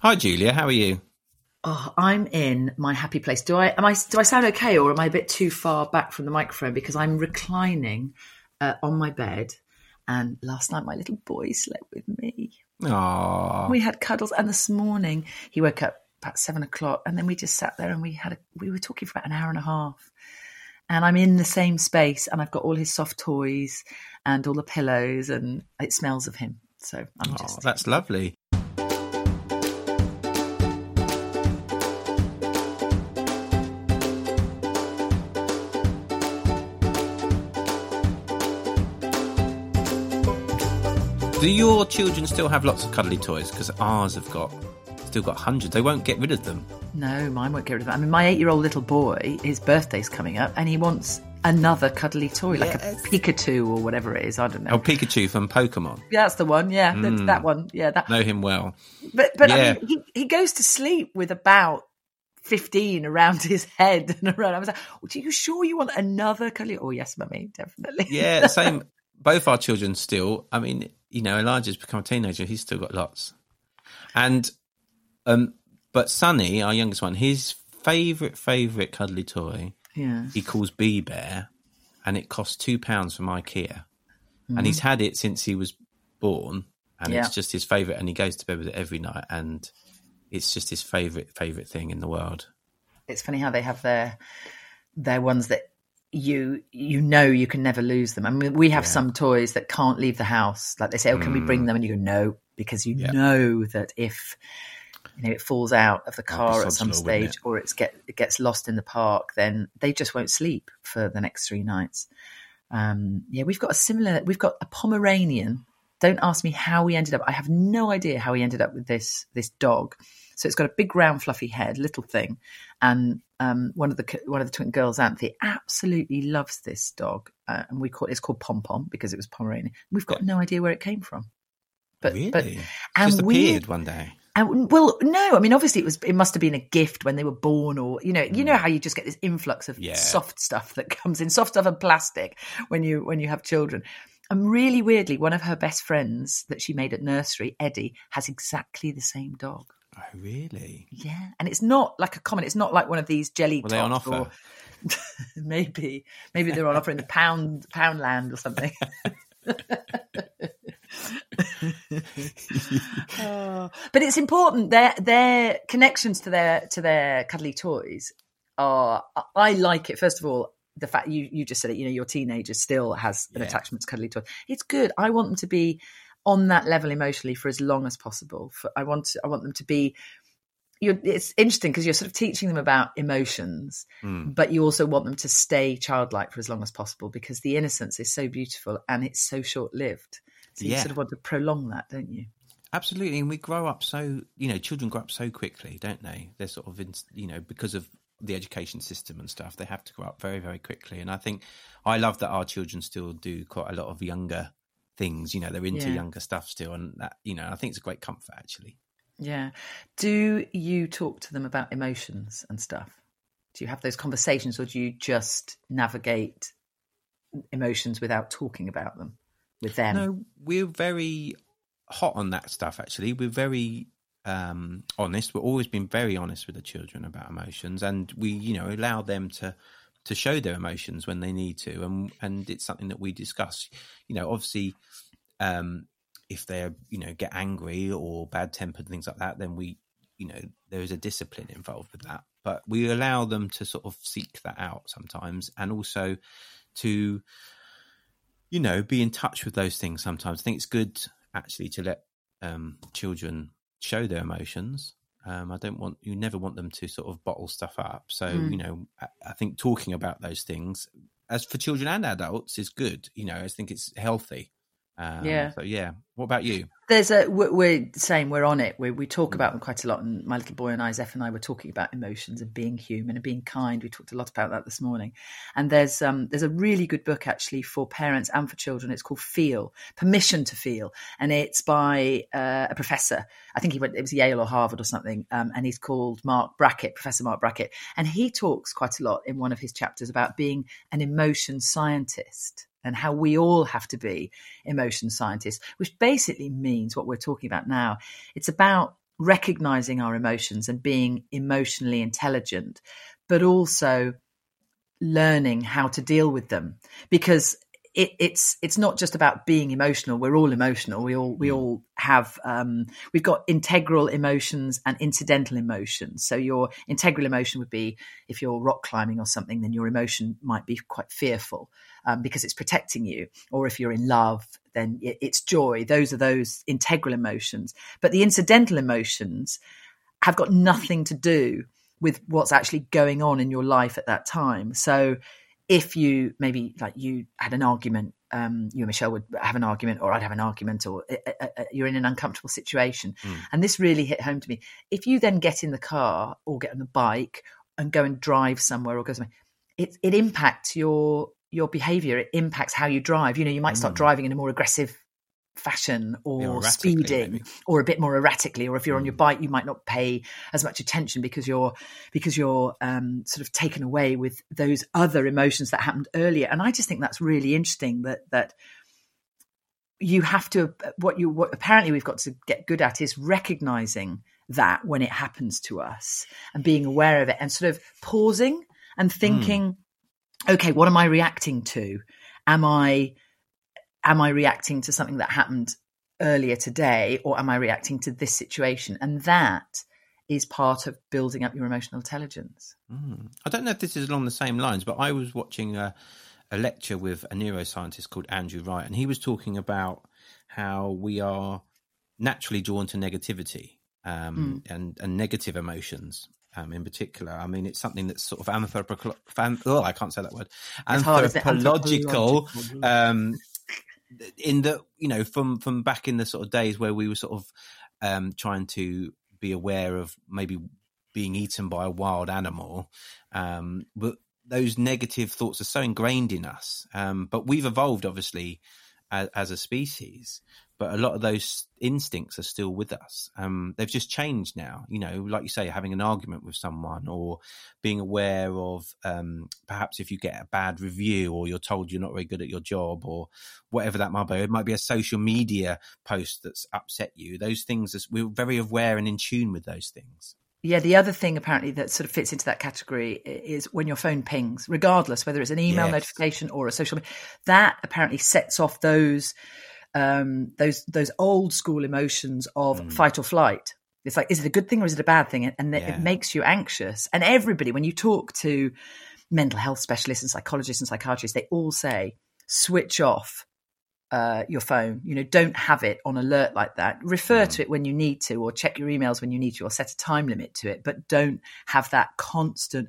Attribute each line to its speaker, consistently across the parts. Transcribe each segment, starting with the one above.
Speaker 1: Hi, Julia. How are you?
Speaker 2: Oh, I'm in my happy place. Do I am I do I sound okay, or am I a bit too far back from the microphone because I'm reclining uh, on my bed, and last night my little boy slept with me.
Speaker 1: Aww.
Speaker 2: We had cuddles, and this morning he woke up about seven o'clock, and then we just sat there and we had a, we were talking for about an hour and a half. And I'm in the same space, and I've got all his soft toys and all the pillows, and it smells of him. So I'm just
Speaker 1: that's lovely. Do your children still have lots of cuddly toys? Because ours have got still got hundreds. They won't get rid of them.
Speaker 2: No, mine won't get rid of them. I mean, my eight-year-old little boy, his birthday's coming up, and he wants another cuddly toy, like a Pikachu or whatever it is. I don't know.
Speaker 1: Oh, Pikachu from Pokemon.
Speaker 2: Yeah, that's the one. Yeah, that's hmm. that one. Yeah, that.
Speaker 1: Know him well.
Speaker 2: But but I mean, he, he goes to sleep with about fifteen around his head and around. I was like, oh, "Are you sure you want another cuddly?" Oh yes, mummy, definitely.
Speaker 1: Yeah, same. Both our children still. I mean, you know, Elijah's become a teenager. He's still got lots. And, um, but Sonny, our youngest one, his favorite favorite cuddly toy,
Speaker 2: yeah.
Speaker 1: he calls Bee Bear, and it costs two pounds from IKEA, and he's had it since he was born, and
Speaker 2: Yeah.
Speaker 1: it's just his favorite, and he goes to bed with it every night, and it's just his favorite favorite thing in the world.
Speaker 2: It's funny how they have their their ones that you you know you can never lose them. I mean, we have some toys that can't leave the house. Like they say, "Oh, can we bring them?" And you go, "No," because you
Speaker 1: Mm. Yeah.
Speaker 2: know that if you know it falls out of the car at some stage
Speaker 1: it?
Speaker 2: or it's get it gets lost in the park, then they just won't sleep for the next three nights. Um, yeah, we've got a similar. We've got a Pomeranian. Don't ask me how we ended up. I have no idea how we ended up with this this dog. So it's got a big round fluffy head, little thing, and um, one of the one of the twin girls, Anthony, absolutely loves this dog, uh, and we call it's called Pom Pom because it was Pomeranian. We've got no idea where it came from, but
Speaker 1: really,
Speaker 2: but
Speaker 1: just
Speaker 2: and we
Speaker 1: appeared one day.
Speaker 2: and well, no, I mean, obviously, it was. It must have been a gift when they were born, or you know, you know how you just get this influx of.
Speaker 1: Yeah.
Speaker 2: soft stuff that comes in, soft stuff and plastic when you when you have children. And really weirdly, one of her best friends that she made at nursery, Eddie, has exactly the same dog.
Speaker 1: Oh, really?
Speaker 2: Yeah, and it's not like a common. It's not like one of these jelly.
Speaker 1: Were they on offer?
Speaker 2: Or, maybe, maybe they're on offer in the pound Poundland or something. Oh. But it's important their their connections to their to their cuddly toys are. I like it. First of all, the fact you you just said it. You know, your teenager still has an
Speaker 1: Yeah.
Speaker 2: attachment to cuddly toys. It's good. I want them to be on that level emotionally for as long as possible. For I want to, I want them to be. You're, it's interesting because you're sort of teaching them about emotions,
Speaker 1: Hmm.
Speaker 2: but you also want them to stay childlike for as long as possible because the innocence is so beautiful and it's so short lived. So you
Speaker 1: Yeah.
Speaker 2: sort of want to prolong that, don't you?
Speaker 1: Absolutely, and we grow up so you know, children grow up so quickly, don't they? They're sort of in, you know because of the education system and stuff. They have to grow up very, very quickly, and I think I love that our children still do quite a lot of younger things. You know, they're into
Speaker 2: Yeah.
Speaker 1: younger stuff still, and that you know, I think it's a great comfort actually.
Speaker 2: Yeah. Do you talk to them about emotions and stuff? Do you have those conversations or do you just navigate emotions without talking about them with them?
Speaker 1: No, we're very hot on that stuff. Actually, we're very um, honest. We've always been very honest with the children about emotions, and we, you know, allow them to to show their emotions when they need to, and and it's something that we discuss. You know, obviously, um, if they're you know get angry or bad tempered things like that, then we, you know, there is a discipline involved with that. But we allow them to sort of seek that out sometimes, and also to you know, be in touch with those things sometimes. I think it's good actually to let um, children show their emotions. Um, I don't want you never want them to sort of bottle stuff up. So
Speaker 2: Mm.
Speaker 1: you know, I, I think talking about those things, as for children and adults, is good. You know, I think it's healthy. Um,
Speaker 2: Yeah.
Speaker 1: So yeah. What about you?
Speaker 2: There's a we're, saying we're on it. We we talk about them quite a lot, and my little boy and I, Zeph and I, were talking about emotions and being human and being kind. We talked a lot about that this morning. And there's um there's a really good book actually for parents and for children. It's called Feel Permission to Feel, and it's by uh, a professor. I think he went it was Yale or Harvard or something, um, and he's called Marc Brackett, Professor Marc Brackett, and he talks quite a lot in one of his chapters about being an emotion scientist and how we all have to be emotion scientists, which basically means what we're talking about now. It's about recognizing our emotions and being emotionally intelligent, but also learning how to deal with them because it, it's it's not just about being emotional. We're all emotional. We all we mm. all have um, we've got integral emotions and incidental emotions. So your integral emotion would be if you're rock climbing or something, then your emotion might be quite fearful um, because it's protecting you. Or if you're in love, then it's joy. Those are those integral emotions. But the incidental emotions have got nothing to do with what's actually going on in your life at that time. So if you maybe like you had an argument, um, you and Michelle would have an argument, or I'd have an argument, or uh, uh, uh, you're in an uncomfortable situation, mm. and this really hit home to me. If you then get in the car or get on the bike and go and drive somewhere or go somewhere, it it impacts your your behavior. It impacts how you drive. You know, you might start mm. driving in a more aggressive fashion or speeding maybe. or a bit more erratically or if you're mm. on your mm. bike you might not pay as much attention because you're because you're um, sort of taken away with those other emotions that happened earlier and i just think that's really interesting that that you have to what you what apparently we've got to get good at is recognizing that when it happens to us and being aware of it and sort of pausing and mm. thinking mm. Okay what am i reacting to am i am I reacting to something that happened earlier today or am I reacting to this situation? And that is part of building up your emotional intelligence.
Speaker 1: Mm. I don't know if this is along the same lines, but I was watching a, a lecture with a neuroscientist called Andrew Wright, and he was talking about how we are naturally drawn to negativity um, mm. and, and negative emotions. Um, in particular, I mean, it's something that's sort of anthropological. Oh, I can't say that word. Anthropological, um, in the you know from from back in the sort of days where we were sort of um, trying to be aware of maybe being eaten by a wild animal, um, but those negative thoughts are so ingrained in us. Um, but we've evolved, obviously, as, as, a species but a lot of those instincts are still with us. Um, they've just changed now. You know, like you say, having an argument with someone or being aware of um, perhaps if you get a bad review or you're told you're not very good at your job or whatever that might be. It might be a social media post that's upset you. Those things, we're very aware and in tune with those things.
Speaker 2: Yeah, the other thing apparently that sort of fits into that category is when your phone pings, regardless whether it's an email yes. notification or a social media, that apparently sets off those um, those those old school emotions of mm. fight or flight. It's like, is it a good thing or is it a bad thing? And yeah. it makes you anxious. And everybody, when you talk to mental health specialists and psychologists and psychiatrists, they all say switch off uh, your phone. You know, don't have it on alert like that. Refer mm. to it when you need to, or check your emails when you need to, or set a time limit to it. But don't have that constant.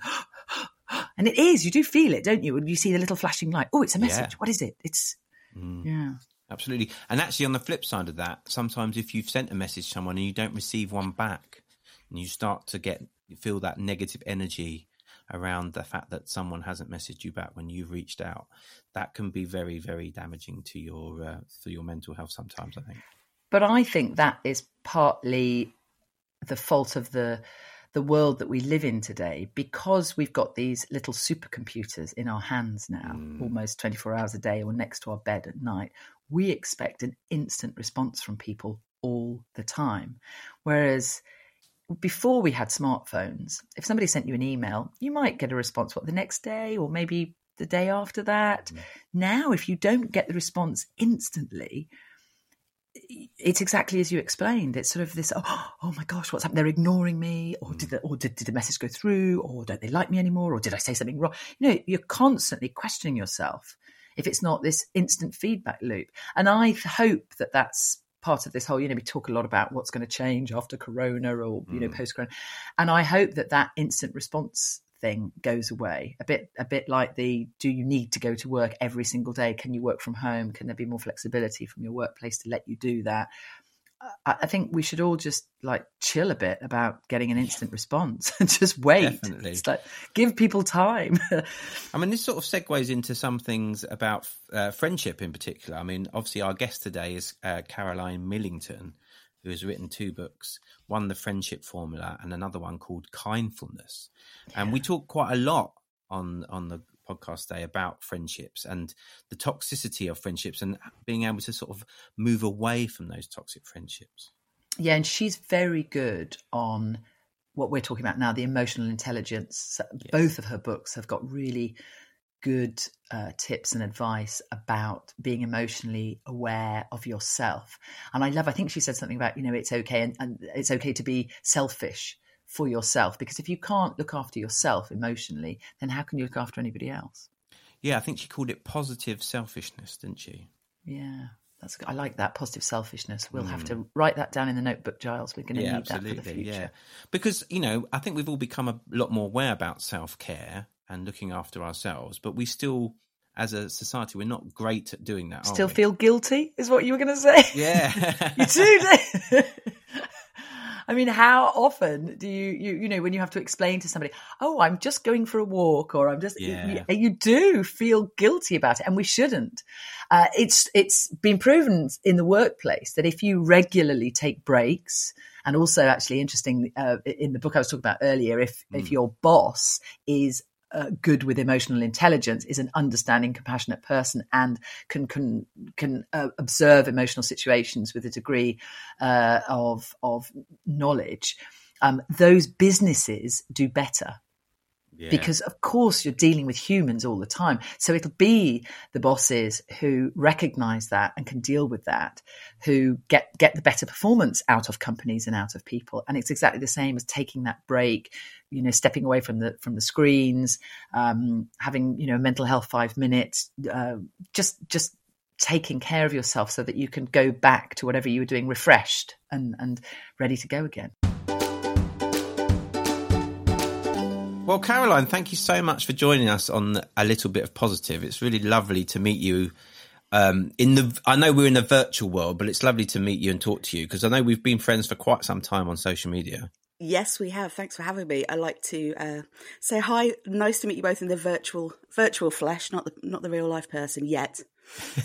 Speaker 2: and it is. You do feel it, don't you? When you see the little flashing light. Oh, it's a message. Yeah. What is it? It's mm. yeah.
Speaker 1: Absolutely. And actually, on the flip side of that, sometimes if you've sent a message to someone and you don't receive one back, and you start to get feel that negative energy around the fact that someone hasn't messaged you back when you've reached out, that can be very, very damaging to your uh, for your mental health. Sometimes, I think.
Speaker 2: But I think that is partly the fault of the the world that we live in today because we've got these little supercomputers in our hands now mm. almost 24 hours a day or next to our bed at night we expect an instant response from people all the time. Whereas before we had smartphones, if somebody sent you an email, you might get a response what the next day or maybe the day after that. Mm. Now, if you don't get the response instantly, it's exactly as you explained. It's sort of this, oh, oh my gosh, what's happened? They're ignoring me, or did the, or did, did the message go through, or don't they like me anymore, or did I say something wrong? You know, you're constantly questioning yourself if it's not this instant feedback loop. And I hope that that's part of this whole, you know, we talk a lot about what's going to change after Corona or, you mm. know, post Corona. And I hope that that instant response thing goes away a bit a bit like the do you need to go to work every single day can you work from home can there be more flexibility from your workplace to let you do that I think we should all just like chill a bit about getting an instant response and just wait. Definitely. It's like give people time.
Speaker 1: I mean, this sort of segues into some things about uh, friendship in particular. I mean, obviously, our guest today is uh, Caroline Millington, who has written two books one, The Friendship Formula, and another one called Kindfulness. Yeah. And we talk quite a lot on on the podcast day about friendships and the toxicity of friendships and being able to sort of move away from those toxic friendships.
Speaker 2: Yeah, and she's very good on what we're talking about now the emotional intelligence. Yes. Both of her books have got really good uh, tips and advice about being emotionally aware of yourself. And I love, I think she said something about, you know, it's okay and, and it's okay to be selfish for yourself because if you can't look after yourself emotionally, then how can you look after anybody else?
Speaker 1: Yeah, I think she called it positive selfishness, didn't she?
Speaker 2: Yeah. That's I like that positive selfishness. We'll mm. have to hmm. write that down in the notebook, Giles. We're going to yeah, need absolutely, that for the future. Yeah,
Speaker 1: because you know, I think we've all become a lot more aware about self care and looking after ourselves, but we still, as a society, we're not great at doing that.
Speaker 2: Still feel guilty, is what you were going to say.
Speaker 1: Yeah,
Speaker 2: you do. I mean, how often do you, you, you know, when you have to explain to somebody, oh, I'm just going for a walk, or I'm just, yeah. you, you do feel guilty about it, and we shouldn't. Uh, it's it's been proven in the workplace that if you regularly take breaks, and also actually interesting uh, in the book I was talking about earlier, if mm. if your boss is uh, good with emotional intelligence is an understanding, compassionate person and can can can uh, observe emotional situations with a degree uh, of of knowledge. Um, those businesses do better yeah. Because of course you're dealing with humans all the time. So it'll be the bosses who recognize that and can deal with that, who get get the better performance out of companies and out of people. And it's exactly the same as taking that break, you know, stepping away from the from the screens, um, having you know mental health five minutes, uh, just just taking care of yourself so that you can go back to whatever you were doing refreshed and and ready to go again.
Speaker 1: Well, Caroline, thank you so much for joining us on a little bit of positive. It's really lovely to meet you. Um, in the, I know we're in a virtual world, but it's lovely to meet you and talk to you because I know we've been friends for quite some time on social media.
Speaker 3: Yes, we have. Thanks for having me. I like to uh, say hi. Nice to meet you both in the virtual virtual flesh, not the not the real life person yet.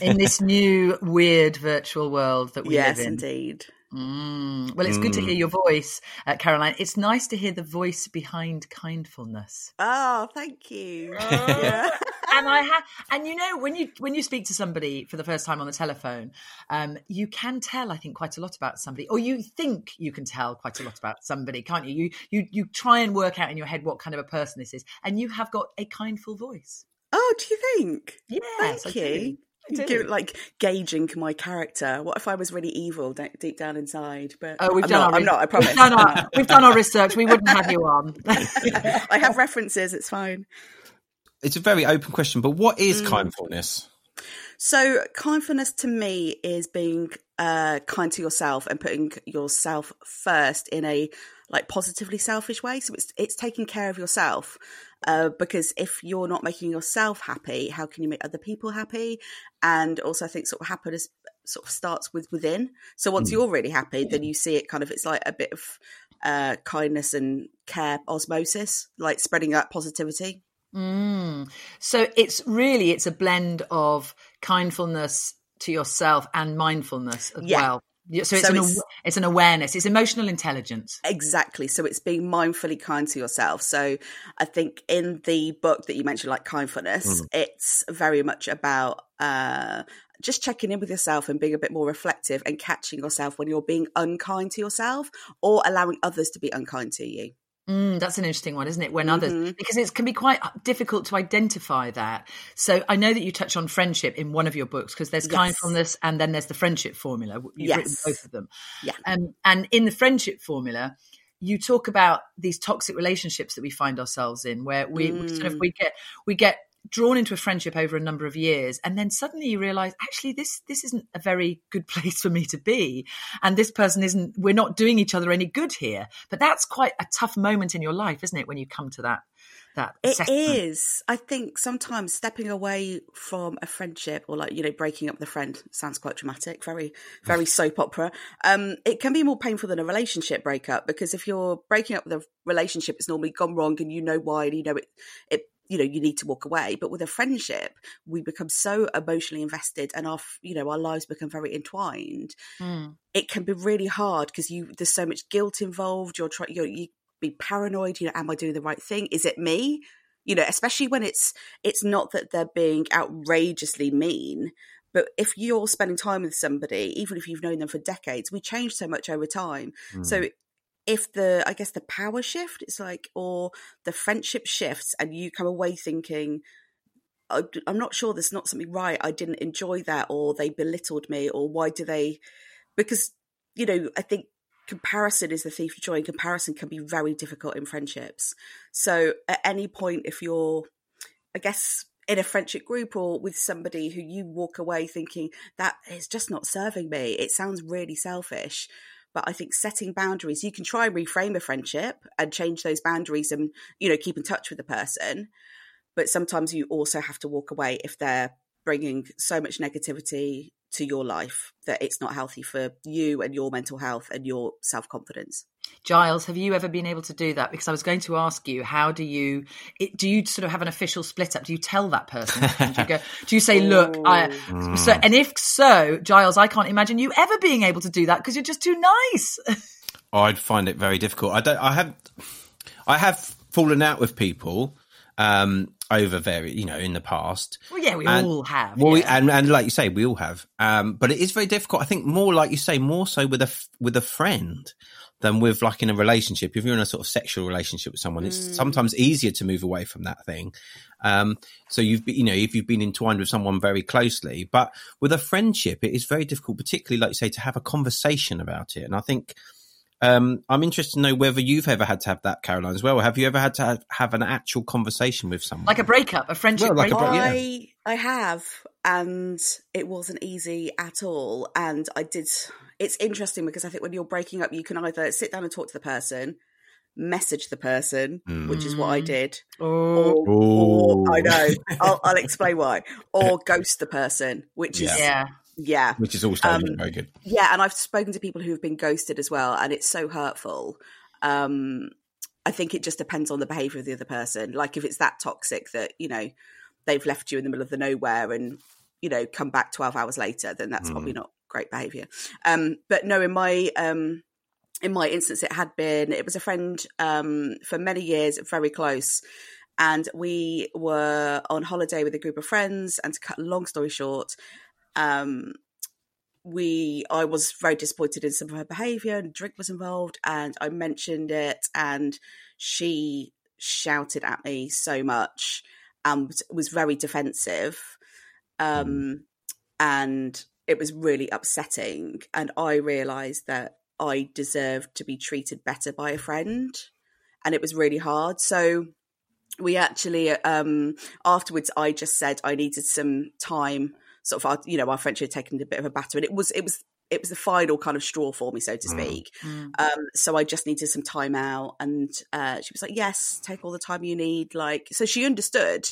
Speaker 2: in this new weird virtual world that we
Speaker 3: yes,
Speaker 2: live in.
Speaker 3: Yes, indeed.
Speaker 2: Mm. Well, it's mm. good to hear mm. your voice, uh, Caroline. It's nice to hear the voice behind kindfulness.
Speaker 3: Oh, thank you. Oh.
Speaker 2: yeah. and I have, and you know, when you when you speak to somebody for the first time on the telephone, um, you can tell, I think, quite a lot about somebody, or you think you can tell quite a lot about somebody, can't you? You you you try and work out in your head what kind of a person this is, and you have got a kindful voice.
Speaker 3: Oh, do you think?
Speaker 2: Yeah,
Speaker 3: thank you like gauging my character. What if I was really evil deep down inside? But
Speaker 2: oh, we've
Speaker 3: I'm
Speaker 2: done
Speaker 3: not,
Speaker 2: our,
Speaker 3: I'm not. I promise.
Speaker 2: We've done, our, we've done our research. We wouldn't have you on.
Speaker 3: I have references. It's fine.
Speaker 1: It's a very open question, but what is mm. kindfulness?
Speaker 3: So, kindfulness to me is being uh, kind to yourself and putting yourself first in a like positively selfish way. So it's it's taking care of yourself. Uh, because if you're not making yourself happy, how can you make other people happy? And also, I think sort of happiness sort of starts with within. So once mm. you're really happy, then you see it kind of it's like a bit of uh, kindness and care osmosis, like spreading that positivity.
Speaker 2: Mm. So it's really it's a blend of kindfulness to yourself and mindfulness as yeah. well. So it's, so an, it's, it's an awareness, it's emotional intelligence.
Speaker 3: Exactly. So it's being mindfully kind to yourself. So I think in the book that you mentioned, like kindfulness, mm. it's very much about uh, just checking in with yourself and being a bit more reflective and catching yourself when you're being unkind to yourself or allowing others to be unkind to you.
Speaker 2: Mm, that's an interesting one, isn't it? When others, mm-hmm. because it can be quite difficult to identify that. So I know that you touch on friendship in one of your books because there's yes. kindfulness and then there's the friendship formula. You've yes. written both of them.
Speaker 3: Yeah.
Speaker 2: Um, and in the friendship formula, you talk about these toxic relationships that we find ourselves in, where we, mm. we sort of mm. we get we get drawn into a friendship over a number of years and then suddenly you realize actually this this isn't a very good place for me to be. And this person isn't we're not doing each other any good here. But that's quite a tough moment in your life isn't it when you come to that that
Speaker 3: it is. I think sometimes stepping away from a friendship or like you know breaking up the friend sounds quite dramatic very very soap opera. Um it can be more painful than a relationship breakup because if you're breaking up the relationship it's normally gone wrong and you know why and you know it it you know you need to walk away but with a friendship we become so emotionally invested and our you know our lives become very entwined mm. it can be really hard because you there's so much guilt involved you're trying you're, you be paranoid you know am i doing the right thing is it me you know especially when it's it's not that they're being outrageously mean But if you're spending time with somebody, even if you've known them for decades, we change so much over time.
Speaker 1: Mm.
Speaker 3: So if the I guess the power shift, it's like, or the friendship shifts, and you come away thinking, I'm not sure there's not something right. I didn't enjoy that, or they belittled me, or why do they? Because you know, I think comparison is the thief of joy, and comparison can be very difficult in friendships. So at any point, if you're, I guess, in a friendship group or with somebody who you walk away thinking that is just not serving me, it sounds really selfish. But I think setting boundaries, you can try and reframe a friendship and change those boundaries and, you know, keep in touch with the person. But sometimes you also have to walk away if they're bringing so much negativity to your life that it's not healthy for you and your mental health and your self confidence.
Speaker 2: Giles, have you ever been able to do that? Because I was going to ask you, how do you it, do you sort of have an official split up? Do you tell that person? do you go? Do you say, look, I so, and if so, Giles, I can't imagine you ever being able to do that because you're just too nice.
Speaker 1: I'd find it very difficult. I don't. I have. I have fallen out with people um, over very, you know, in the past.
Speaker 2: well, yeah, we
Speaker 1: And-
Speaker 2: all have.
Speaker 1: Well, we,
Speaker 2: yeah.
Speaker 1: and and like you say, we all have. Um, but it is very difficult. I think more like you say, more so with a with a friend than with like in a relationship. If you're in a sort of sexual relationship with someone, it's
Speaker 3: Mm.
Speaker 1: sometimes easier to move away from that thing. Um, so you've been, you know, if you've been entwined with someone very closely, but with a friendship, it is very difficult, particularly like you say, to have a conversation about it. And I think. Um, I'm interested to know whether you've ever had to have that, Caroline, as well. Have you ever had to have, have an actual conversation with someone?
Speaker 2: like a breakup, a friendship
Speaker 1: Well, like a
Speaker 2: breakup.
Speaker 1: break- yeah.
Speaker 3: I I have, and it wasn't easy at all. And I did. It's interesting because I think when you're breaking up, you can either sit down and talk to the person, message the person, which is what I
Speaker 2: Mm.
Speaker 3: did,
Speaker 2: Oh,
Speaker 3: or, or I know I'll, I'll explain why, or ghost the person, which is
Speaker 1: Yeah.
Speaker 3: Yeah.
Speaker 1: which is also
Speaker 3: Um,
Speaker 1: very good.
Speaker 3: Yeah, and I've spoken to people who've been ghosted as well, and it's so hurtful. Um, I think it just depends on the behavior of the other person. Like if it's that toxic that you know they've left you in the middle of the nowhere and you know come back twelve hours later, then that's probably not great behavior. Um, but no, in my um, in my instance, it had been it was a friend um, for many years, very close. And we were on holiday with a group of friends. And to cut a long story short, um, we I was very disappointed in some of her behaviour and drink was involved and I mentioned it and she shouted at me so much and was very defensive. Um and it was really upsetting and I realised that I deserved to be treated better by a friend and it was really hard. So we actually um afterwards I just said I needed some time sort of our, you know our friendship had taken a bit of a batter and it was it was it was the final kind of straw for me so to
Speaker 1: Mm.
Speaker 3: speak
Speaker 2: Mm.
Speaker 3: um so i just needed some time out and uh she was like yes take all the time you need like so she understood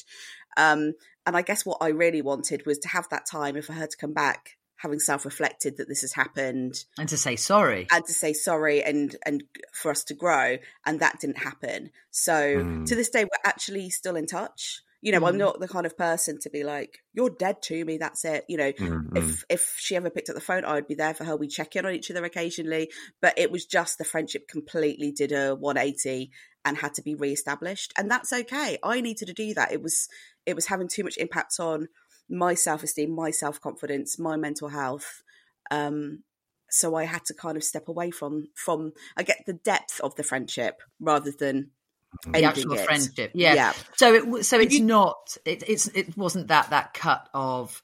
Speaker 3: um and i guess what i really wanted was to have that time and for her to come back having self-reflected that this has happened
Speaker 2: And to say sorry.
Speaker 3: and to say sorry and and for us to grow and that didn't happen so
Speaker 1: Mm.
Speaker 3: to this day we're actually still in touch you know i'm
Speaker 2: Mm.
Speaker 3: not the kind of person to be like you're dead to me that's it you know
Speaker 1: Mm, mm.
Speaker 3: if if she ever picked up the phone i'd be there for her we check in on each other occasionally but it was just the friendship completely did a 180 and had to be reestablished and that's okay i needed to do that it was it was having too much impact on my self-esteem my self-confidence my mental health um so i had to kind of step away from from i get the depth of the friendship rather than
Speaker 2: the actual
Speaker 3: it.
Speaker 2: friendship. Yeah.
Speaker 3: yeah
Speaker 2: So it so it's
Speaker 3: you-
Speaker 2: not it, it's it wasn't that that cut of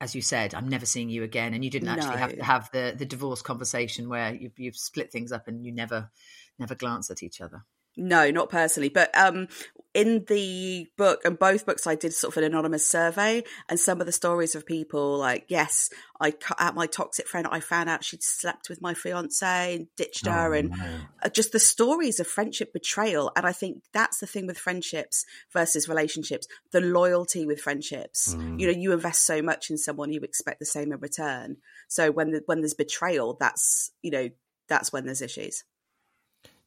Speaker 2: as you said I'm never seeing you again and you didn't actually have to have the the divorce conversation where you've, you've split things up and you never never glance at each other.
Speaker 3: No, not personally, but um, in the book and both books, I did sort of an anonymous survey, and some of the stories of people like, yes, I cut out my toxic friend. I found out she'd slept with my fiance and ditched her,
Speaker 1: Oh,
Speaker 3: and
Speaker 1: no.
Speaker 3: uh, just the stories of friendship betrayal. And I think that's the thing with friendships versus relationships: the loyalty with friendships.
Speaker 1: Mm.
Speaker 3: You know, you invest so much in someone, you expect the same in return. So when the, when there's betrayal, that's you know that's when there's issues.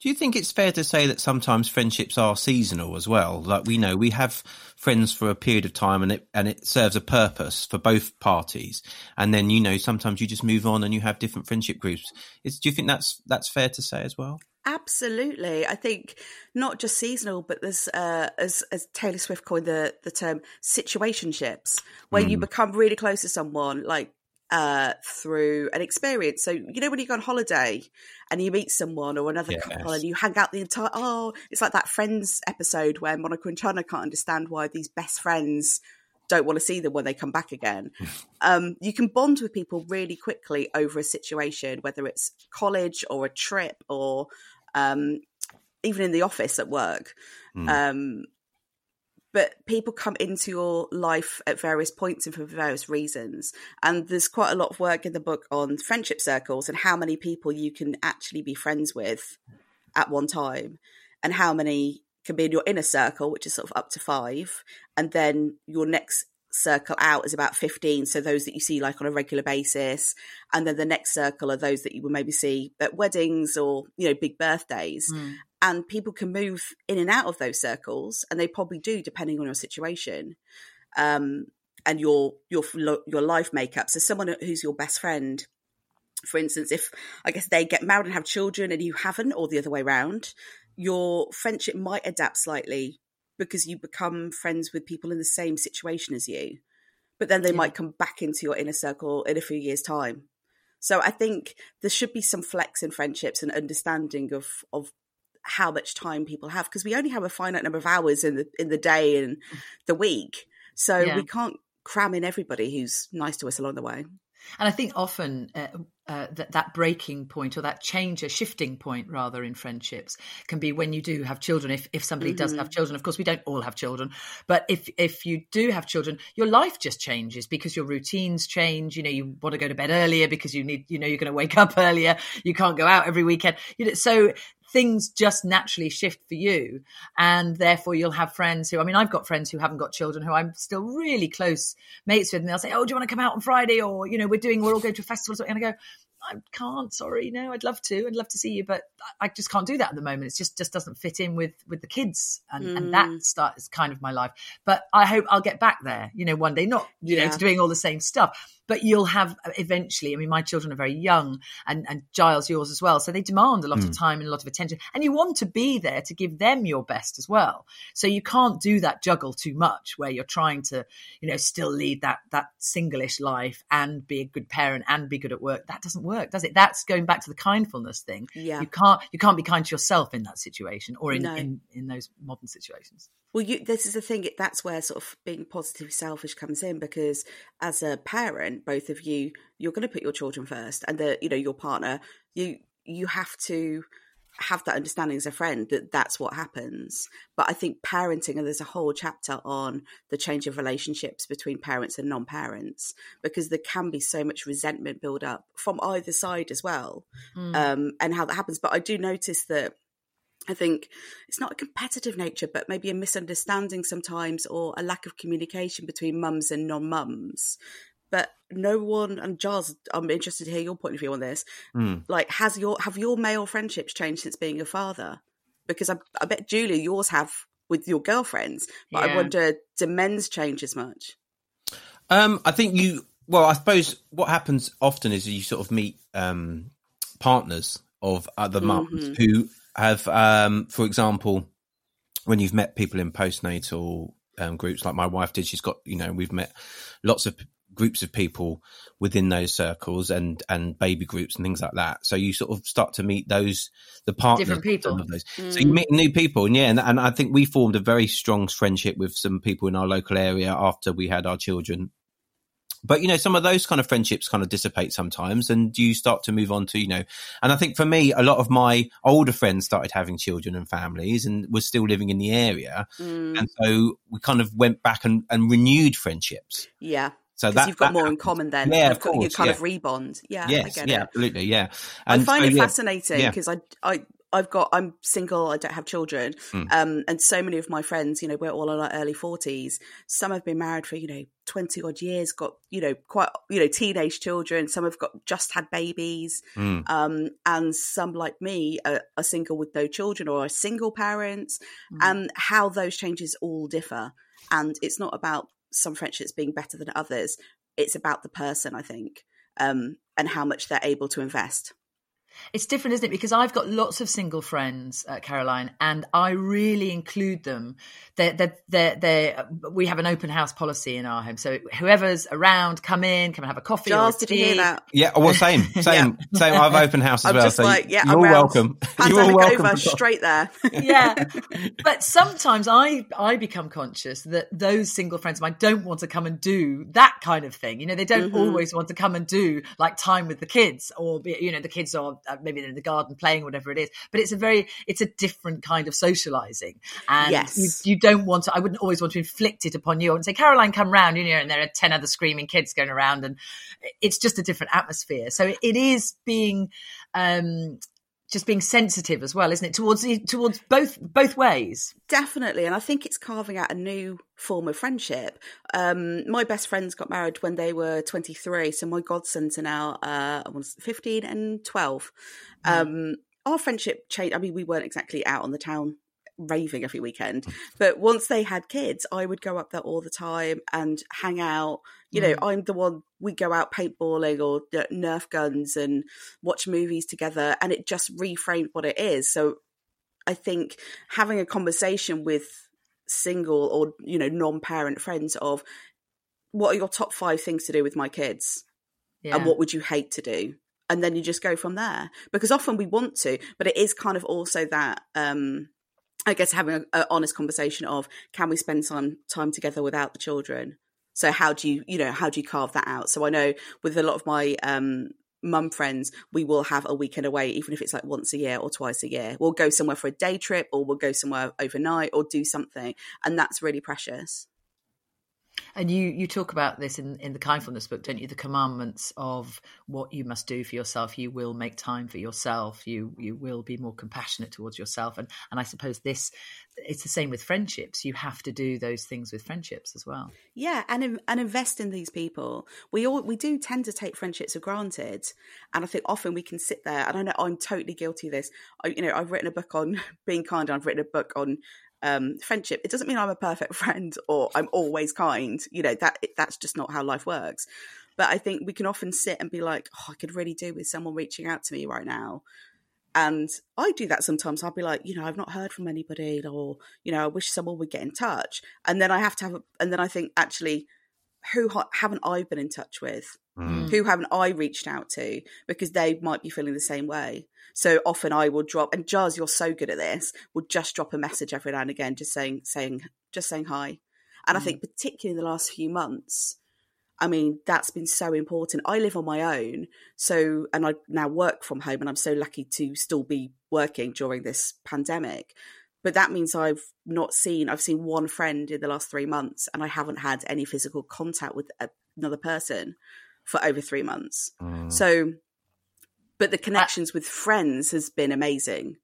Speaker 1: Do you think it's fair to say that sometimes friendships are seasonal as well? Like we know we have friends for a period of time and it and it serves a purpose for both parties. And then you know sometimes you just move on and you have different friendship groups. Is, do you think that's that's fair to say as well?
Speaker 3: Absolutely. I think not just seasonal, but there's, uh, as, as Taylor Swift coined the, the term, situationships, where mm. you become really close to someone, like uh, through an experience. So, you know, when you go on holiday and you meet someone or another yes. couple and you hang out the entire, oh, it's like that Friends episode where Monica and Chandler can't understand why these best friends don't want to see them when they come back again. um, you can bond with people really quickly over a situation, whether it's college or a trip or um, even in the office at work. Mm. Um, but people come into your life at various points and for various reasons. And there's quite a lot of work in the book on friendship circles and how many people you can actually be friends with at one time, and how many can be in your inner circle, which is sort of up to five, and then your next circle out is about 15 so those that you see like on a regular basis and then the next circle are those that you will maybe see at weddings or you know big birthdays mm. And people can move in and out of those circles and they probably do depending on your situation um, and your your your life makeup so someone who's your best friend for instance if i guess they get married and have children and you haven't or the other way around your friendship might adapt slightly because you become friends with people in the same situation as you. But then they yeah. might come back into your inner circle in a few years' time. So I think there should be some flex in friendships and understanding of of how much time people have because we only have a finite number of hours in the in the day and the week. So yeah. we can't cram in everybody who's nice to us along the way.
Speaker 2: And I think often uh, uh, that that breaking point or that change, a shifting point rather in friendships can be when you do have children. If if somebody mm-hmm. doesn't have children, of course we don't all have children, but if if you do have children, your life just changes because your routines change. You know, you want to go to bed earlier because you need, you know, you're going to wake up earlier. You can't go out every weekend. You know, so things just naturally shift for you. And therefore you'll have friends who, I mean, I've got friends who haven't got children who I'm still really close mates with. And they'll say, Oh, do you want to come out on Friday? Or, you know, we're doing, we're all going to a festival. or something. And I go, I can't. Sorry, no. I'd love to. I'd love to see you, but I just can't do that at the moment. It just just doesn't fit in with with the kids, and, mm. and that mm. starts kind of my life. But I hope I'll get back there. You know, one day. Not you yeah. know doing all the same stuff, but you'll have eventually. I mean, my children are very young, and and Giles, yours as well. So they demand a lot mm. of time and a lot of attention, and you want to be there to give them your best as well. So you can't do that juggle too much, where you're trying to, you know, still lead that that singlish life and be a good parent and be good at work. That doesn't work, does it? That's going back to the kindfulness thing.
Speaker 3: Yeah,
Speaker 2: you can't you can't be kind to yourself in that situation or in no. in, in those modern situations.
Speaker 3: Well, you, this is the thing. That's where sort of being positive selfish comes in because as a parent, both of you, you're going to put your children first, and the you know your partner. You you have to have that understanding as a friend that that's what happens. But I think parenting, and there's a whole chapter on the change of relationships between parents and non-parents because there can be so much resentment build up from either side as well, mm. um, and how that happens. But I do notice that I think it's not a competitive nature, but maybe a misunderstanding sometimes or a lack of communication between mums and non mums. But no one and Giles, I'm interested to hear your point of view on this. Mm. Like, has your have your male friendships changed since being a father? Because I, I bet Julie, yours have with your girlfriends, but yeah. I wonder, do men's change as much?
Speaker 1: Um, I think you. Well, I suppose what happens often is you sort of meet um, partners of other mums mm-hmm. who have, um, for example, when you've met people in postnatal um, groups like my wife did, she's got, you know, we've met lots of groups of people within those circles and and baby groups and things like that. So you sort of start to meet those the partners
Speaker 2: different people.
Speaker 1: Of those. Mm. So you meet new people, and yeah, and, and I think we formed a very strong friendship with some people in our local area after we had our children but you know some of those kind of friendships kind of dissipate sometimes and you start to move on to you know and i think for me a lot of my older friends started having children and families and were still living in the area mm. and so we kind of went back and, and renewed friendships
Speaker 3: yeah so that you've got that more happens. in common then.
Speaker 1: Yeah, of course.
Speaker 3: You kind
Speaker 1: yeah.
Speaker 3: of rebond. Yeah,
Speaker 1: yes, yeah,
Speaker 3: it.
Speaker 1: absolutely, yeah.
Speaker 3: And I find so, it fascinating because I, I, I've got I'm single, I don't have children. Mm. Um, and so many of my friends, you know, we're all in our early forties. Some have been married for, you know, 20 odd years, got, you know, quite, you know, teenage children. Some have got just had babies. Mm. Um, and some like me are, are, single with no children or are single parents mm. and how those changes all differ. And it's not about some friendships being better than others. It's about the person, I think, um, and how much they're able to invest.
Speaker 2: It's different, isn't it? Because I've got lots of single friends, uh, Caroline, and I really include them. They're, they're, they're, they're, we have an open house policy in our home. So whoever's around, come in, come and have a coffee.
Speaker 3: Giles, did you hear that?
Speaker 1: Yeah, well, same, same, yeah. same. I've open house as
Speaker 3: I'm
Speaker 1: well.
Speaker 3: Just
Speaker 1: so
Speaker 3: like, yeah,
Speaker 1: you're
Speaker 3: around.
Speaker 1: welcome.
Speaker 3: Pandemic
Speaker 1: you're welcome.
Speaker 3: over, straight there.
Speaker 2: yeah, but sometimes I I become conscious that those single friends of mine don't want to come and do that kind of thing. You know, they don't mm-hmm. always want to come and do like time with the kids, or be, you know, the kids are uh, maybe in the garden playing, whatever it is. But it's a very it's a different kind of socializing, and
Speaker 3: yes.
Speaker 2: you, you don't want to. I wouldn't always want to inflict it upon you. I would say, Caroline, come round, you know, and there are ten other screaming kids going around, and it's just a different atmosphere. So it is being um, just being sensitive as well, isn't it? Towards towards both both ways.
Speaker 3: Definitely, and I think it's carving out a new form of friendship. Um, my best friends got married when they were twenty three, so my godsons are now uh, fifteen and twelve. Mm. Um, our friendship changed. I mean, we weren't exactly out on the town raving every weekend. Mm. But once they had kids, I would go up there all the time and hang out. You know, mm. I'm the one we go out paintballing or Nerf guns and watch movies together, and it just reframed what it is. So I think having a conversation with single or you know non-parent friends of what are your top five things to do with my kids yeah. and what would you hate to do and then you just go from there because often we want to but it is kind of also that um I guess having an honest conversation of can we spend some time together without the children? So how do you, you know, how do you carve that out? So I know with a lot of my um, mum friends, we will have a weekend away, even if it's like once a year or twice a year. We'll go somewhere for a day trip, or we'll go somewhere overnight, or do something, and that's really precious.
Speaker 2: And you you talk about this in, in the kindfulness book, don't you? The commandments of what you must do for yourself. You will make time for yourself. You you will be more compassionate towards yourself. And and I suppose this it's the same with friendships. You have to do those things with friendships as well.
Speaker 3: Yeah, and and invest in these people. We all we do tend to take friendships for granted, and I think often we can sit there. And I know I'm totally guilty of this. I, you know, I've written a book on being kind. I've written a book on um, friendship. It doesn't mean I'm a perfect friend or I'm always kind. You know that that's just not how life works. But I think we can often sit and be like, "Oh, I could really do with someone reaching out to me right now." And I do that sometimes. I'll be like, you know, I've not heard from anybody, or you know, I wish someone would get in touch. And then I have to have, a, and then I think actually, who ha- haven't I been in touch with? Mm. Who haven't I reached out to? Because they might be feeling the same way. So often I will drop, and Jazz, you're so good at this, will just drop a message every now and again, just saying, saying, just saying hi. And mm. I think particularly in the last few months, I mean, that's been so important. I live on my own, so and I now work from home, and I'm so lucky to still be working during this pandemic. But that means I've not seen, I've seen one friend in the last three months, and I haven't had any physical contact with another person for over three months. Mm. So but the connections with friends has been amazing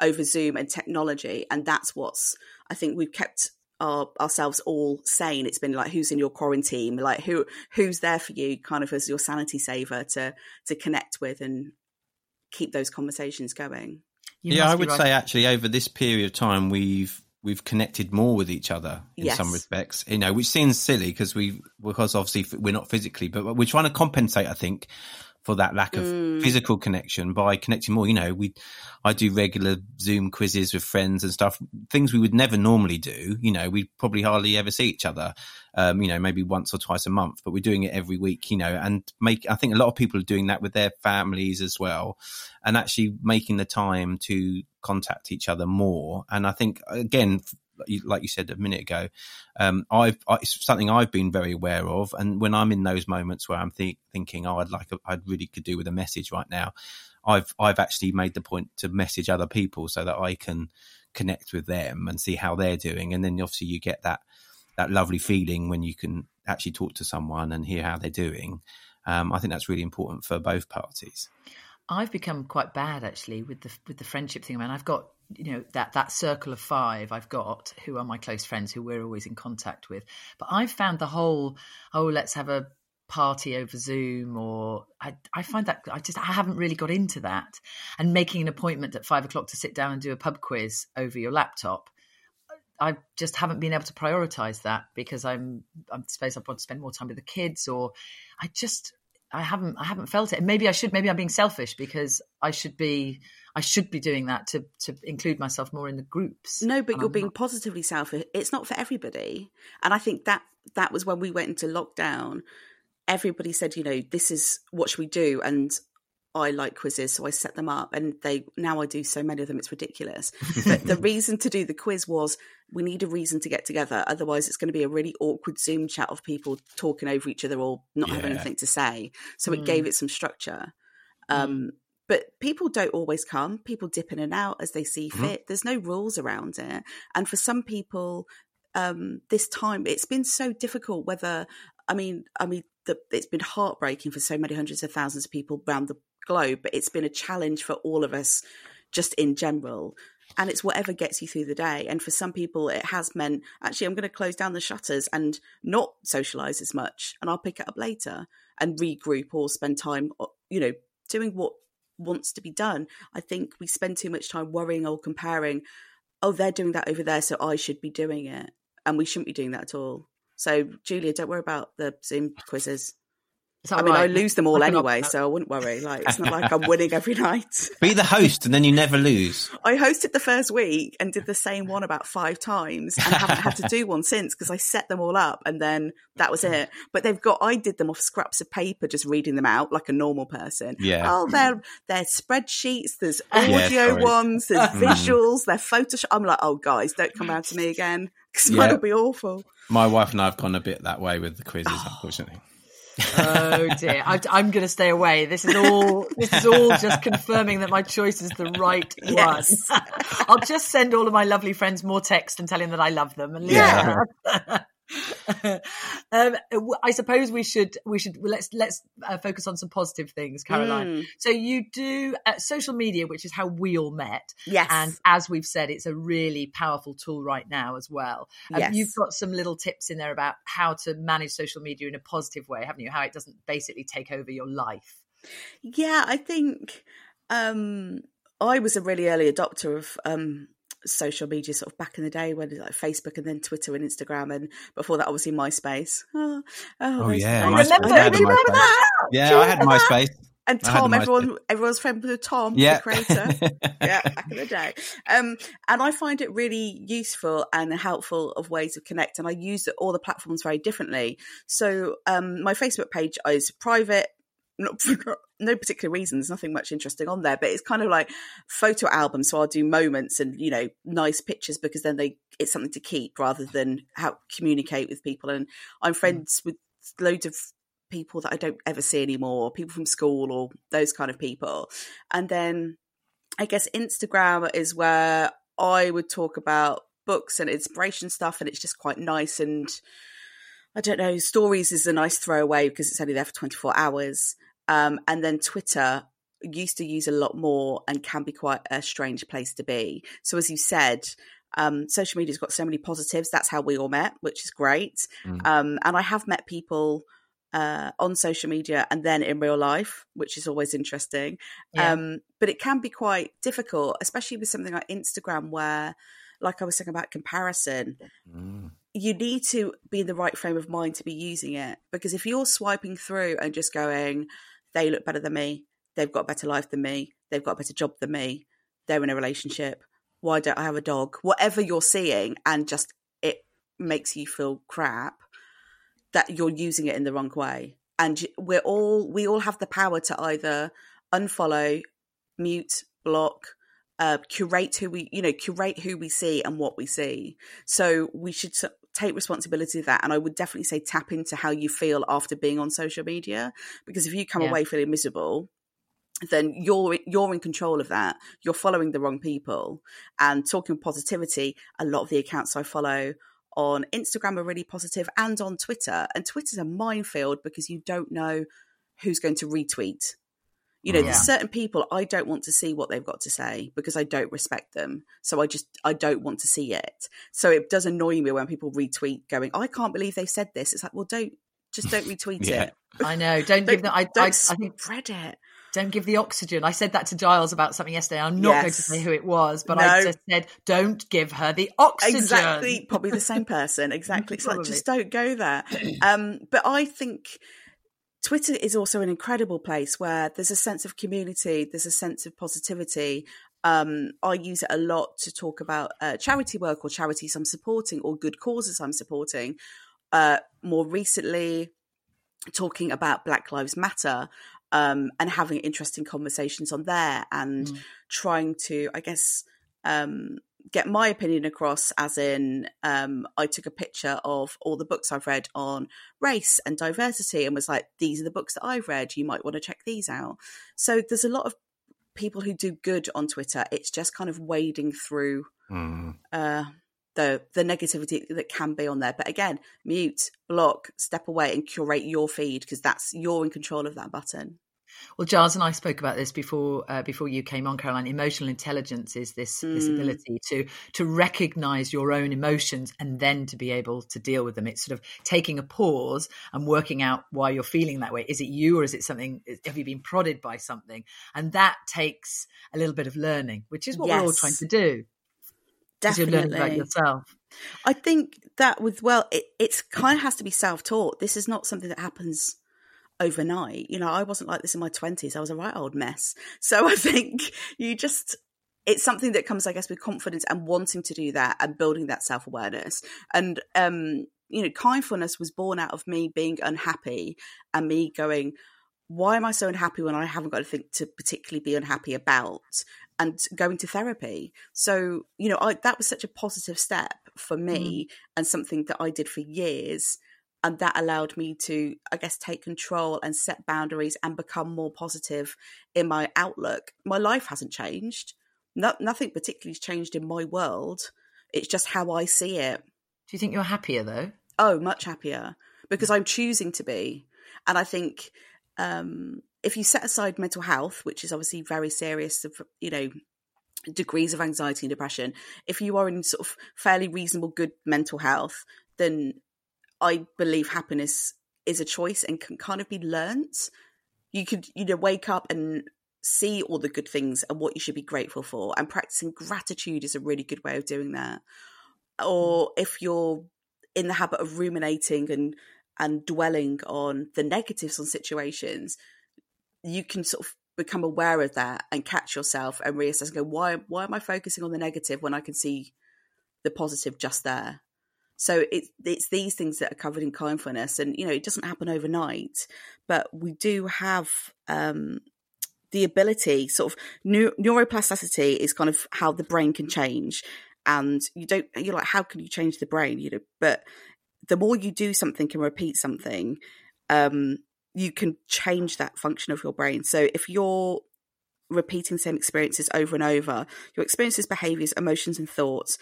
Speaker 3: over Zoom and technology, and that's what's I think we've kept our, ourselves all sane. It's been like who's in your quarantine, like who who's there for you, kind of as your sanity saver to to connect with and keep those conversations going.
Speaker 1: You yeah, I would right. say actually over this period of time we've we've connected more with each other in yes. some respects. You know, which seems silly because we because obviously we're not physically, but we're trying to compensate. I think for that lack of mm. physical connection by connecting more. You know, we, I do regular Zoom quizzes with friends and stuff, things we would never normally do. You know, we probably hardly ever see each other. Um, you know, maybe once or twice a month, but we're doing it every week. You know, and make I think a lot of people are doing that with their families as well, and actually making the time to contact each other more. And I think again, like you said a minute ago, um, I've I, it's something I've been very aware of. And when I'm in those moments where I'm th- thinking, oh, I'd like, a, I'd really could do with a message right now, I've I've actually made the point to message other people so that I can connect with them and see how they're doing. And then obviously you get that that lovely feeling when you can actually talk to someone and hear how they're doing. Um, I think that's really important for both parties.
Speaker 2: I've become quite bad actually with the with the friendship thing. I mean, I've got you know that that circle of five I've got who are my close friends who we're always in contact with. But I've found the whole oh let's have a party over Zoom or I, I find that I just I haven't really got into that. And making an appointment at five o'clock to sit down and do a pub quiz over your laptop. I just haven't been able to prioritize that because I'm I suppose I want to spend more time with the kids or I just I haven't I haven't felt it. And maybe I should. Maybe I'm being selfish because I should be I should be doing that to to include myself more in the groups.
Speaker 3: No, but
Speaker 2: And
Speaker 3: you're
Speaker 2: I'm
Speaker 3: being
Speaker 2: not.
Speaker 3: positively selfish. It's not for everybody, and I think that that was when we went into lockdown. Everybody said, you know, this is what should we do, and I like quizzes, so I set them up, and they now I do so many of them, it's ridiculous. but the reason to do the quiz was we need a reason to get together. Otherwise, it's going to be a really awkward Zoom chat of people talking over each other or not having anything to say. So it
Speaker 2: Mm.
Speaker 3: gave it some structure. Um, But people don't always come. People dip in and out as they see
Speaker 1: Mhm.
Speaker 3: fit. There's no rules around it. And for some people, um, this time it's been so difficult. Whether I mean, I mean, the, it's been heartbreaking for so many hundreds of thousands of people around the globe, but it's been a challenge for all of us, just in general. And it's whatever gets you through the day. And for some people, it has meant actually, I'm going to close down the shutters and not socialize as much, and I'll pick it up later and regroup or spend time, you know, doing what wants to be done. I think we spend too much time worrying or comparing. Oh, they're doing that over there, so I should be doing it, and we shouldn't be doing that at all. So, Julia, don't worry about the Zoom quizzes.
Speaker 2: Is that
Speaker 3: I mean, I lose them all anyway, so I wouldn't worry. Like, it's not like I'm winning every night.
Speaker 1: Be the host, and then you never lose.
Speaker 3: I hosted the first week and did the same one about five times and haven't had to do one since because I set them all up and then that was it. But they've got I did them off scraps of paper, just reading them out like a normal person.
Speaker 1: Yeah.
Speaker 3: Oh, they're they're spreadsheets, there's audio
Speaker 1: sorry.
Speaker 3: ones, there's
Speaker 1: Mm.
Speaker 3: visuals, they're Photoshop. I'm like, oh guys, don't come round to me again because
Speaker 1: Yeah.
Speaker 3: mine will be awful.
Speaker 1: My wife and I have gone a bit that way with the quizzes, unfortunately.
Speaker 2: Oh dear, I, I'm going to stay away. This is all. This is all just confirming that my choice is the right
Speaker 3: Yes.
Speaker 2: one. I'll just send all of my lovely friends more text and tell them that I love them. And
Speaker 1: Yeah.
Speaker 2: um, I suppose we should we should let's let's uh, focus on some positive things, Caroline.
Speaker 3: Mm.
Speaker 2: So you do uh, social media, which is how we all met,
Speaker 3: Yes.
Speaker 2: and as we've said, it's a really powerful tool right now as well. Um,
Speaker 3: Yes.
Speaker 2: You've got some little tips in there about how to manage social media in a positive way, haven't you? How it doesn't basically take over your life.
Speaker 3: Yeah, I think um, I was a really early adopter of um, social media, sort of back in the day when like Facebook and then Twitter and Instagram, and before that, obviously MySpace. Oh,
Speaker 1: Oh,
Speaker 3: those
Speaker 1: yeah,
Speaker 3: days.
Speaker 2: MySpace. Remember-
Speaker 3: I
Speaker 2: remember
Speaker 3: remember that?
Speaker 1: Yeah, I had MySpace.
Speaker 3: And Tom, everyone, everyone's friend with Tom,
Speaker 1: Yeah.
Speaker 3: the creator. yeah, back in the day. Um, and I find it really useful and helpful of ways of connect. And I use all the platforms very differently. So um, my Facebook page is private. Not for no particular reason. There's nothing much interesting on there, but it's kind of like photo album. So I'll do moments and you know nice pictures because then they it's something to keep rather than how communicate with people. And I'm hmm. friends with loads of people that I don't ever see anymore, people from school or those kind of people. And then I guess Instagram is where I would talk about books and inspiration stuff, and it's just quite nice. And I don't know, stories is a nice throwaway because it's only there for 24 hours. Um, and then Twitter used to use a lot more and can be quite a strange place to be. So, as you said, um, social media's got so many positives. That's how we all met, which is great.
Speaker 1: Mm.
Speaker 3: Um, and I have met people uh, on social media and then in real life, which is always interesting.
Speaker 2: Yeah.
Speaker 3: Um, but it can be quite difficult, especially with something like Instagram, where, like I was saying about comparison,
Speaker 1: Mm.
Speaker 3: you need to be in the right frame of mind to be using it. Because if you're swiping through and just going, they look better than me, they've got a better life than me, they've got a better job than me, they're in a relationship, why don't I have a dog? Whatever you're seeing, and just it makes you feel crap, that you're using it in the wrong way. And we're all, we all have the power to either unfollow, mute, block, uh, curate who we, you know, curate who we see and what we see. So we should take responsibility of that. And I would definitely say tap into how you feel after being on social media, because if you come
Speaker 2: Yeah.
Speaker 3: away feeling miserable, then you're you're in control of that. You're following the wrong people. And talking positivity, a lot of the accounts I follow on Instagram are really positive and on Twitter. And Twitter's a minefield because you don't know who's going to retweet. You know,
Speaker 1: Yeah.
Speaker 3: there's certain people I don't want to see what they've got to say because I don't respect them. So I just I don't want to see it. So it does annoy me when people retweet going, I can't believe they said this. It's like, well don't just don't retweet
Speaker 1: Yeah.
Speaker 3: it.
Speaker 2: I know. Don't,
Speaker 3: Don't,
Speaker 2: give them. I,
Speaker 3: don't
Speaker 2: I, I think
Speaker 3: spread it.
Speaker 2: don't give the oxygen. I said that to Giles about something yesterday. I'm not going to say who it was, but I just said, don't give her the oxygen.
Speaker 3: Exactly, probably the same person. Exactly. It's like just don't go there. Um, but I think Twitter is also an incredible place where there's a sense of community, there's a sense of positivity. Um, I use it a lot to talk about uh, charity work or charities I'm supporting or good causes I'm supporting. Uh, more recently, talking about Black Lives Matter um, and having interesting conversations on there and mm. trying to, I guess, um, get my opinion across as in um, i took a picture of all the books i've read on race and diversity and was like these are the books that i've read. You might want to check these out. So there's a lot of people who do good on twitter. It's just kind of wading through mm. uh, the the negativity that can be on there. But again mute block step away and curate your feed because that's you're in control of that button
Speaker 2: well, Giles and I spoke about this before uh, before you came on, Caroline. Emotional intelligence is this mm. this ability to to recognize your own emotions and then to be able to deal with them. It's sort of taking a pause and working out why you're feeling that way. Is it you or is it something? Have you been prodded by something? And that takes a little bit of learning, which is what yes. we're all trying to do.
Speaker 3: Definitely,
Speaker 2: you're learning about yourself.
Speaker 3: I think that with well, it it's kind of has to be self taught. This is not something that happens overnight. You know, I wasn't like this in my 20s. I was a right old mess. So I think you just, it's something that comes, I guess, with confidence and wanting to do that and building that self awareness. And, um, you know, kindfulness was born out of me being unhappy and me going, why am I so unhappy when I haven't got anything to particularly be unhappy about? And going to therapy. So, you know, I, that was such a positive step for me mm. and something that I did for years and that allowed me to i guess take control and set boundaries and become more positive in my outlook. My life hasn't changed. No, nothing particularly has changed in my world. It's just how i see it.
Speaker 2: Do you think you're happier though?
Speaker 3: Oh much happier. Because i'm choosing to be. And i think um, if you set aside mental health which is obviously very serious you know degrees of anxiety and depression if you are in sort of fairly reasonable good mental health then I believe happiness is a choice and can kind of be learnt. You could, you know, wake up and see all the good things and what you should be grateful for. And practicing gratitude is a really good way of doing that. Or if you're in the habit of ruminating and and dwelling on the negatives on situations, you can sort of become aware of that and catch yourself and reassess and go, why why am I focusing on the negative when I can see the positive just there? So it's it's these things that are covered in kindfulness, and you know it doesn't happen overnight, but we do have um, the ability. Sort of neuroplasticity is kind of how the brain can change, and you don't. You're like, how can you change the brain? You know, but the more you do something and repeat something, um, you can change that function of your brain. So if you're repeating the same experiences over and over, your experiences, behaviors, emotions, and thoughts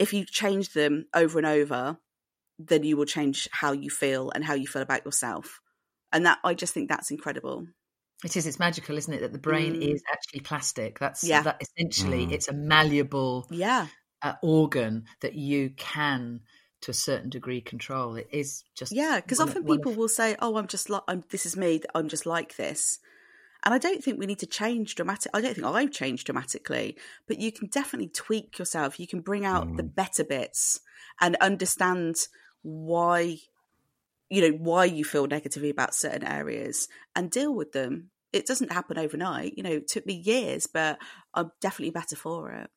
Speaker 3: if you change them over and over, then you will change how you feel and how you feel about yourself. And that I just think that's incredible.
Speaker 2: It is. It's magical, isn't it? That the brain mm. is actually plastic. That's yeah. That essentially, mm. it's a malleable
Speaker 3: yeah
Speaker 2: uh, organ that you can, to a certain degree, control. It is just
Speaker 3: yeah. Because often people of... will say, "Oh, I'm just like I'm. This is me. I'm just like this," And I don't think we need to change dramatic. I don't think I've changed dramatically, but you can definitely tweak yourself. You can bring out mm. the better bits and understand why, you know, why you feel negatively about certain areas and deal with them. It doesn't happen overnight. You know, it took me years, but I'm definitely better for it.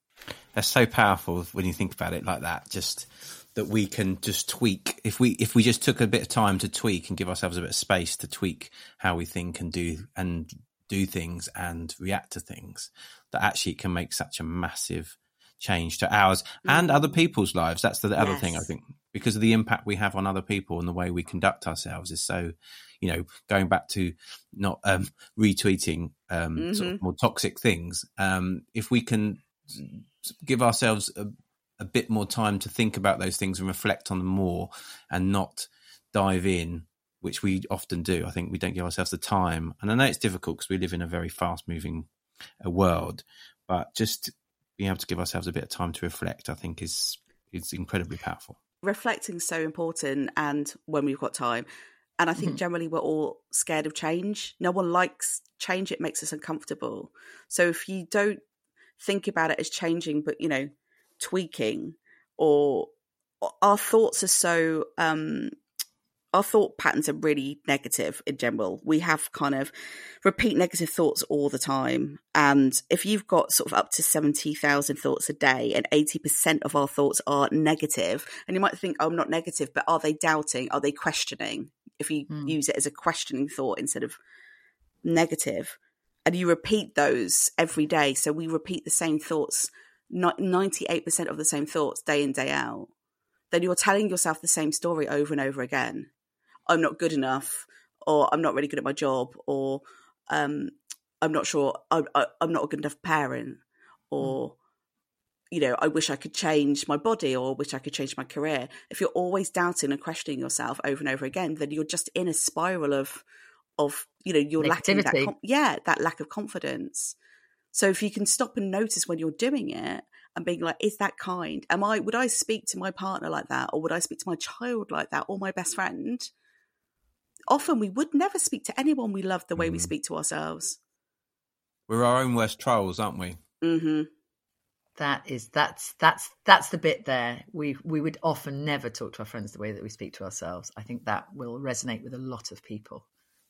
Speaker 1: That's so powerful when you think about it like that. Just that we can just tweak if we if we just took a bit of time to tweak and give ourselves a bit of space to tweak how we think and do and do things and react to things that actually can make such a massive change to ours and other mm. people's lives. That's the other yes. thing I think because of the impact we have on other people and the way we conduct ourselves is so, you know, going back to not um, retweeting um, mm-hmm. sort of more toxic things. Um, if we can give ourselves a, a bit more time to think about those things and reflect on them more and not dive in which we often do. I think we don't give ourselves the time. And I know it's difficult because we live in a very fast moving uh, world, but just being able to give ourselves a bit of time to reflect, I think is is incredibly powerful.
Speaker 3: Reflecting is so important and when we've got time. And I think mm-hmm. generally we're all scared of change. No one likes change, it makes us uncomfortable. So if you don't think about it as changing, but you know, tweaking or our thoughts are so um our thought patterns are really negative in general. We have kind of repeat negative thoughts all the time. And if you've got sort of up to 70,000 thoughts a day and 80% of our thoughts are negative, and you might think, oh, I'm not negative, but are they doubting? Are they questioning? If you mm. use it as a questioning thought instead of negative, and you repeat those every day. So we repeat the same thoughts, 98% of the same thoughts day in, day out. Then you're telling yourself the same story over and over again. I'm not good enough, or I'm not really good at my job, or um, I'm not sure I, am not a good enough parent, or mm. you know, I wish I could change my body, or wish I could change my career. If you're always doubting and questioning yourself over and over again, then you're just in a spiral of of you know you're lacking that com- yeah that lack of confidence. So if you can stop and notice when you're doing it and being like, is that kind? Am I would I speak to my partner like that, or would I speak to my child like that, or my best friend? Often we would never speak to anyone we love the way mm. we speak to ourselves.
Speaker 1: We're our own worst trolls, aren't we?
Speaker 3: Mm-hmm.
Speaker 2: That is that's that's that's the bit there. We we would often never talk to our friends the way that we speak to ourselves. I think that will resonate with a lot of people.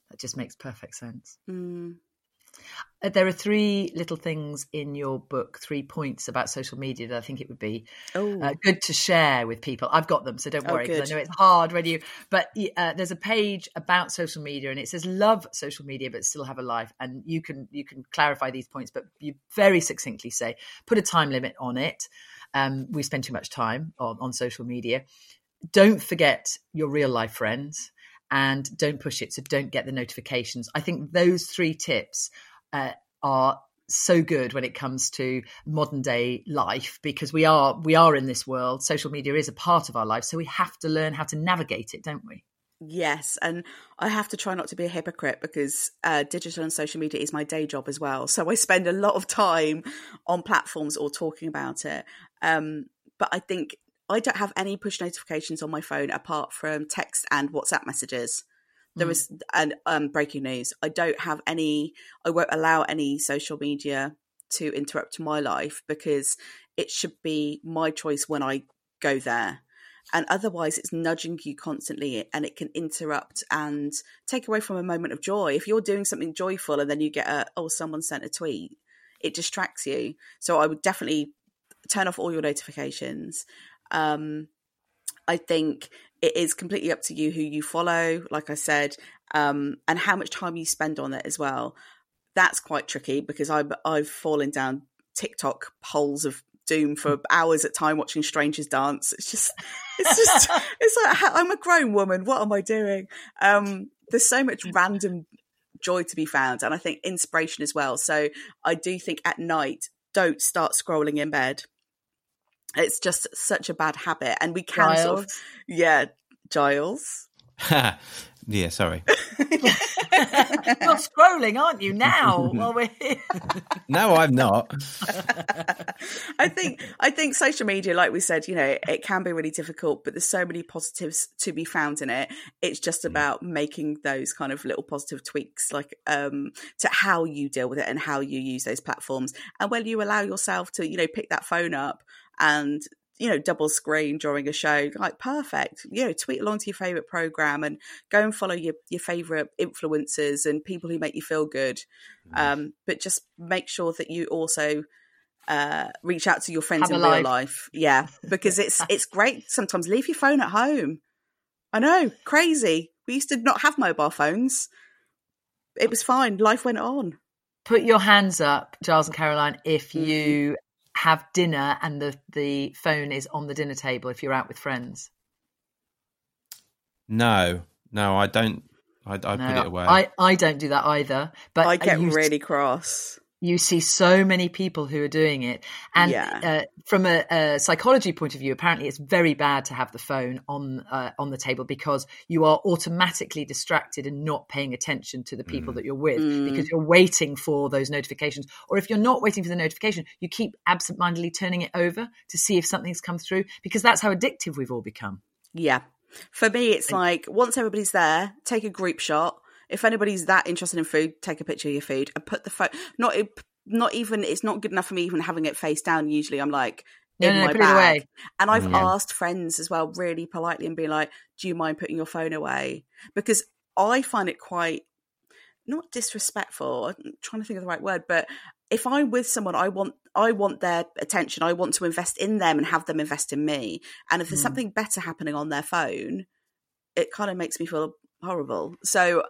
Speaker 2: That just makes perfect sense.
Speaker 3: Mm.
Speaker 2: Uh, there are three little things in your book, three points about social media that I think it would be uh, good to share with people. I've got them, so don't oh, worry because I know it's hard when you. But uh, there's a page about social media, and it says love social media but still have a life. And you can you can clarify these points, but you very succinctly say put a time limit on it. Um, we spend too much time on, on social media. Don't forget your real life friends and don't push it. So don't get the notifications. I think those three tips uh, are so good when it comes to modern day life because we are we are in this world social media is a part of our life so we have to learn how to navigate it don't we
Speaker 3: Yes, and I have to try not to be a hypocrite because uh, digital and social media is my day job as well. So I spend a lot of time on platforms or talking about it. Um, but I think I don't have any push notifications on my phone apart from text and WhatsApp messages. There mm. is and um, breaking news. I don't have any. I won't allow any social media to interrupt my life because it should be my choice when I go there. And otherwise, it's nudging you constantly and it can interrupt and take away from a moment of joy. If you're doing something joyful and then you get a, oh, someone sent a tweet, it distracts you. So I would definitely turn off all your notifications um, I think it is completely up to you who you follow, like I said, um, and how much time you spend on it as well. That's quite tricky because I've I've fallen down TikTok holes of doom for hours at time watching strangers dance. It's just, it's just, it's like I'm a grown woman. What am I doing? Um, there's so much random joy to be found, and I think inspiration as well. So I do think at night, don't start scrolling in bed it's just such a bad habit and we can Giles. sort of yeah giles.
Speaker 1: Yeah sorry.
Speaker 2: You're scrolling aren't you now while we're here?
Speaker 1: No i'm not.
Speaker 3: I think i think social media like we said you know it can be really difficult but there's so many positives to be found in it. It's just mm. about making those kind of little positive tweaks like um to how you deal with it and how you use those platforms. And when you allow yourself to you know pick that phone up and you know double screen during a show like perfect. You know tweet along to your favorite program and go and follow your, your favorite influencers and people who make you feel good. Mm. um, but just make sure that you also uh, reach out to your friends Have in real life. life. Yeah because it's it's great sometimes. Leave your phone at home. I know crazy. We used to not have mobile phones. It was fine. Life went on.
Speaker 2: Put your hands up giles and caroline if mm-hmm. you have dinner and the the phone is on the dinner table if you're out with friends?
Speaker 1: No, no, I don't. I, I no, put it away.
Speaker 2: I, I don't do that either. But
Speaker 3: I get really cross
Speaker 2: you see so many people who are doing it and yeah. uh, from a, a, psychology point of view apparently it's very bad to have the phone on uh, on the table because you are automatically distracted and not paying attention to the people mm. that you're with mm. because you're waiting for those notifications or if you're not waiting for the notification you keep absentmindedly turning it over to see if something's come through because that's how addictive we've all become
Speaker 3: yeah for me it's like once everybody's there take a group shot if anybody's that interested in food, take a picture of your food and put the phone. Not not even it's not good enough for me even having it face down. Usually, I'm like
Speaker 2: No,
Speaker 3: in
Speaker 2: no, no,
Speaker 3: my
Speaker 2: put it
Speaker 3: bag.
Speaker 2: away.
Speaker 3: And I've
Speaker 1: Yeah.
Speaker 3: asked friends as well, really politely, and be like, "Do you mind putting your phone away?" Because I find it quite not disrespectful. I'm trying to think of the right word, but if I'm with someone, I want I want their attention. I want to invest in them and have them invest in me. And if there's
Speaker 2: Mm.
Speaker 3: something better happening on their phone, it kind of makes me feel horrible. So.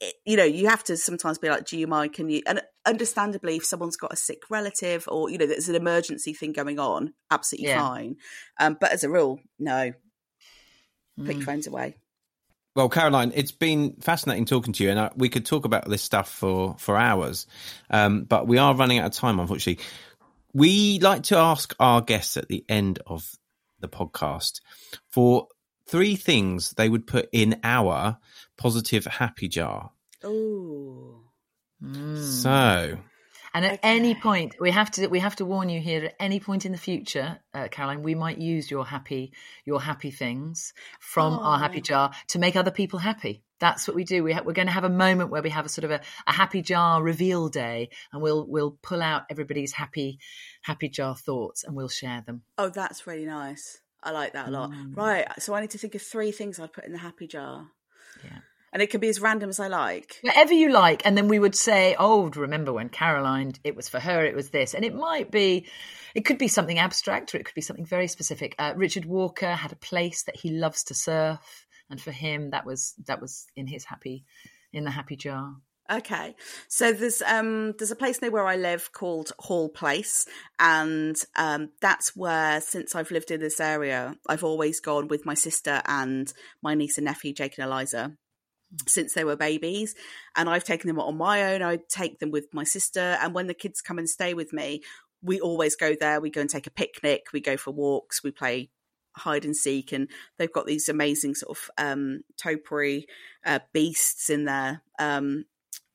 Speaker 3: It, you know, you have to sometimes be like, "Do you mind? Can you?" And understandably, if someone's got a sick relative or you know, there's an emergency thing going on, absolutely
Speaker 2: Yeah.
Speaker 3: fine. Um, but as a rule, no, put
Speaker 2: Mm.
Speaker 3: your phones away.
Speaker 1: Well, Caroline, it's been fascinating talking to you, and uh, we could talk about this stuff for for hours, um, but we are running out of time, unfortunately. We like to ask our guests at the end of the podcast for three things they would put in our positive happy jar.
Speaker 3: Oh,
Speaker 2: Mm.
Speaker 1: So,
Speaker 2: And at any point, we have to we have to warn you here. At any point in the future, uh, Caroline, we might use your happy your happy things from our happy
Speaker 3: Oh.
Speaker 2: jar to make other people happy. That's what we do. We ha- we're going to have a moment where we have a sort of a, a happy jar reveal day, and we'll we'll pull out everybody's happy happy jar thoughts and we'll share them.
Speaker 3: oh, that's really nice. I like that a lot.
Speaker 2: Mm.
Speaker 3: Right, so I need to think of three things I'd put in the happy jar,
Speaker 2: Yeah.
Speaker 3: and it can be as random as I like.
Speaker 2: whatever you like and then we would say oh remember when caroline it was for her it was this and it might be it could be something abstract or it could be something very specific uh, richard walker had a place that he loves to surf and for him that was that was in his happy in the happy jar
Speaker 3: Okay, so there's um there's a place near where I live called Hall Place, and um that's where since I've lived in this area, I've always gone with my sister and my niece and nephew Jake and Eliza. Since they were babies, and I've taken them on my own. I take them with my sister, and when the kids come and stay with me, we always go there. We go and take a picnic. We go for walks. We play hide and seek, and they've got these amazing sort of um, topiary uh, beasts in there. Um,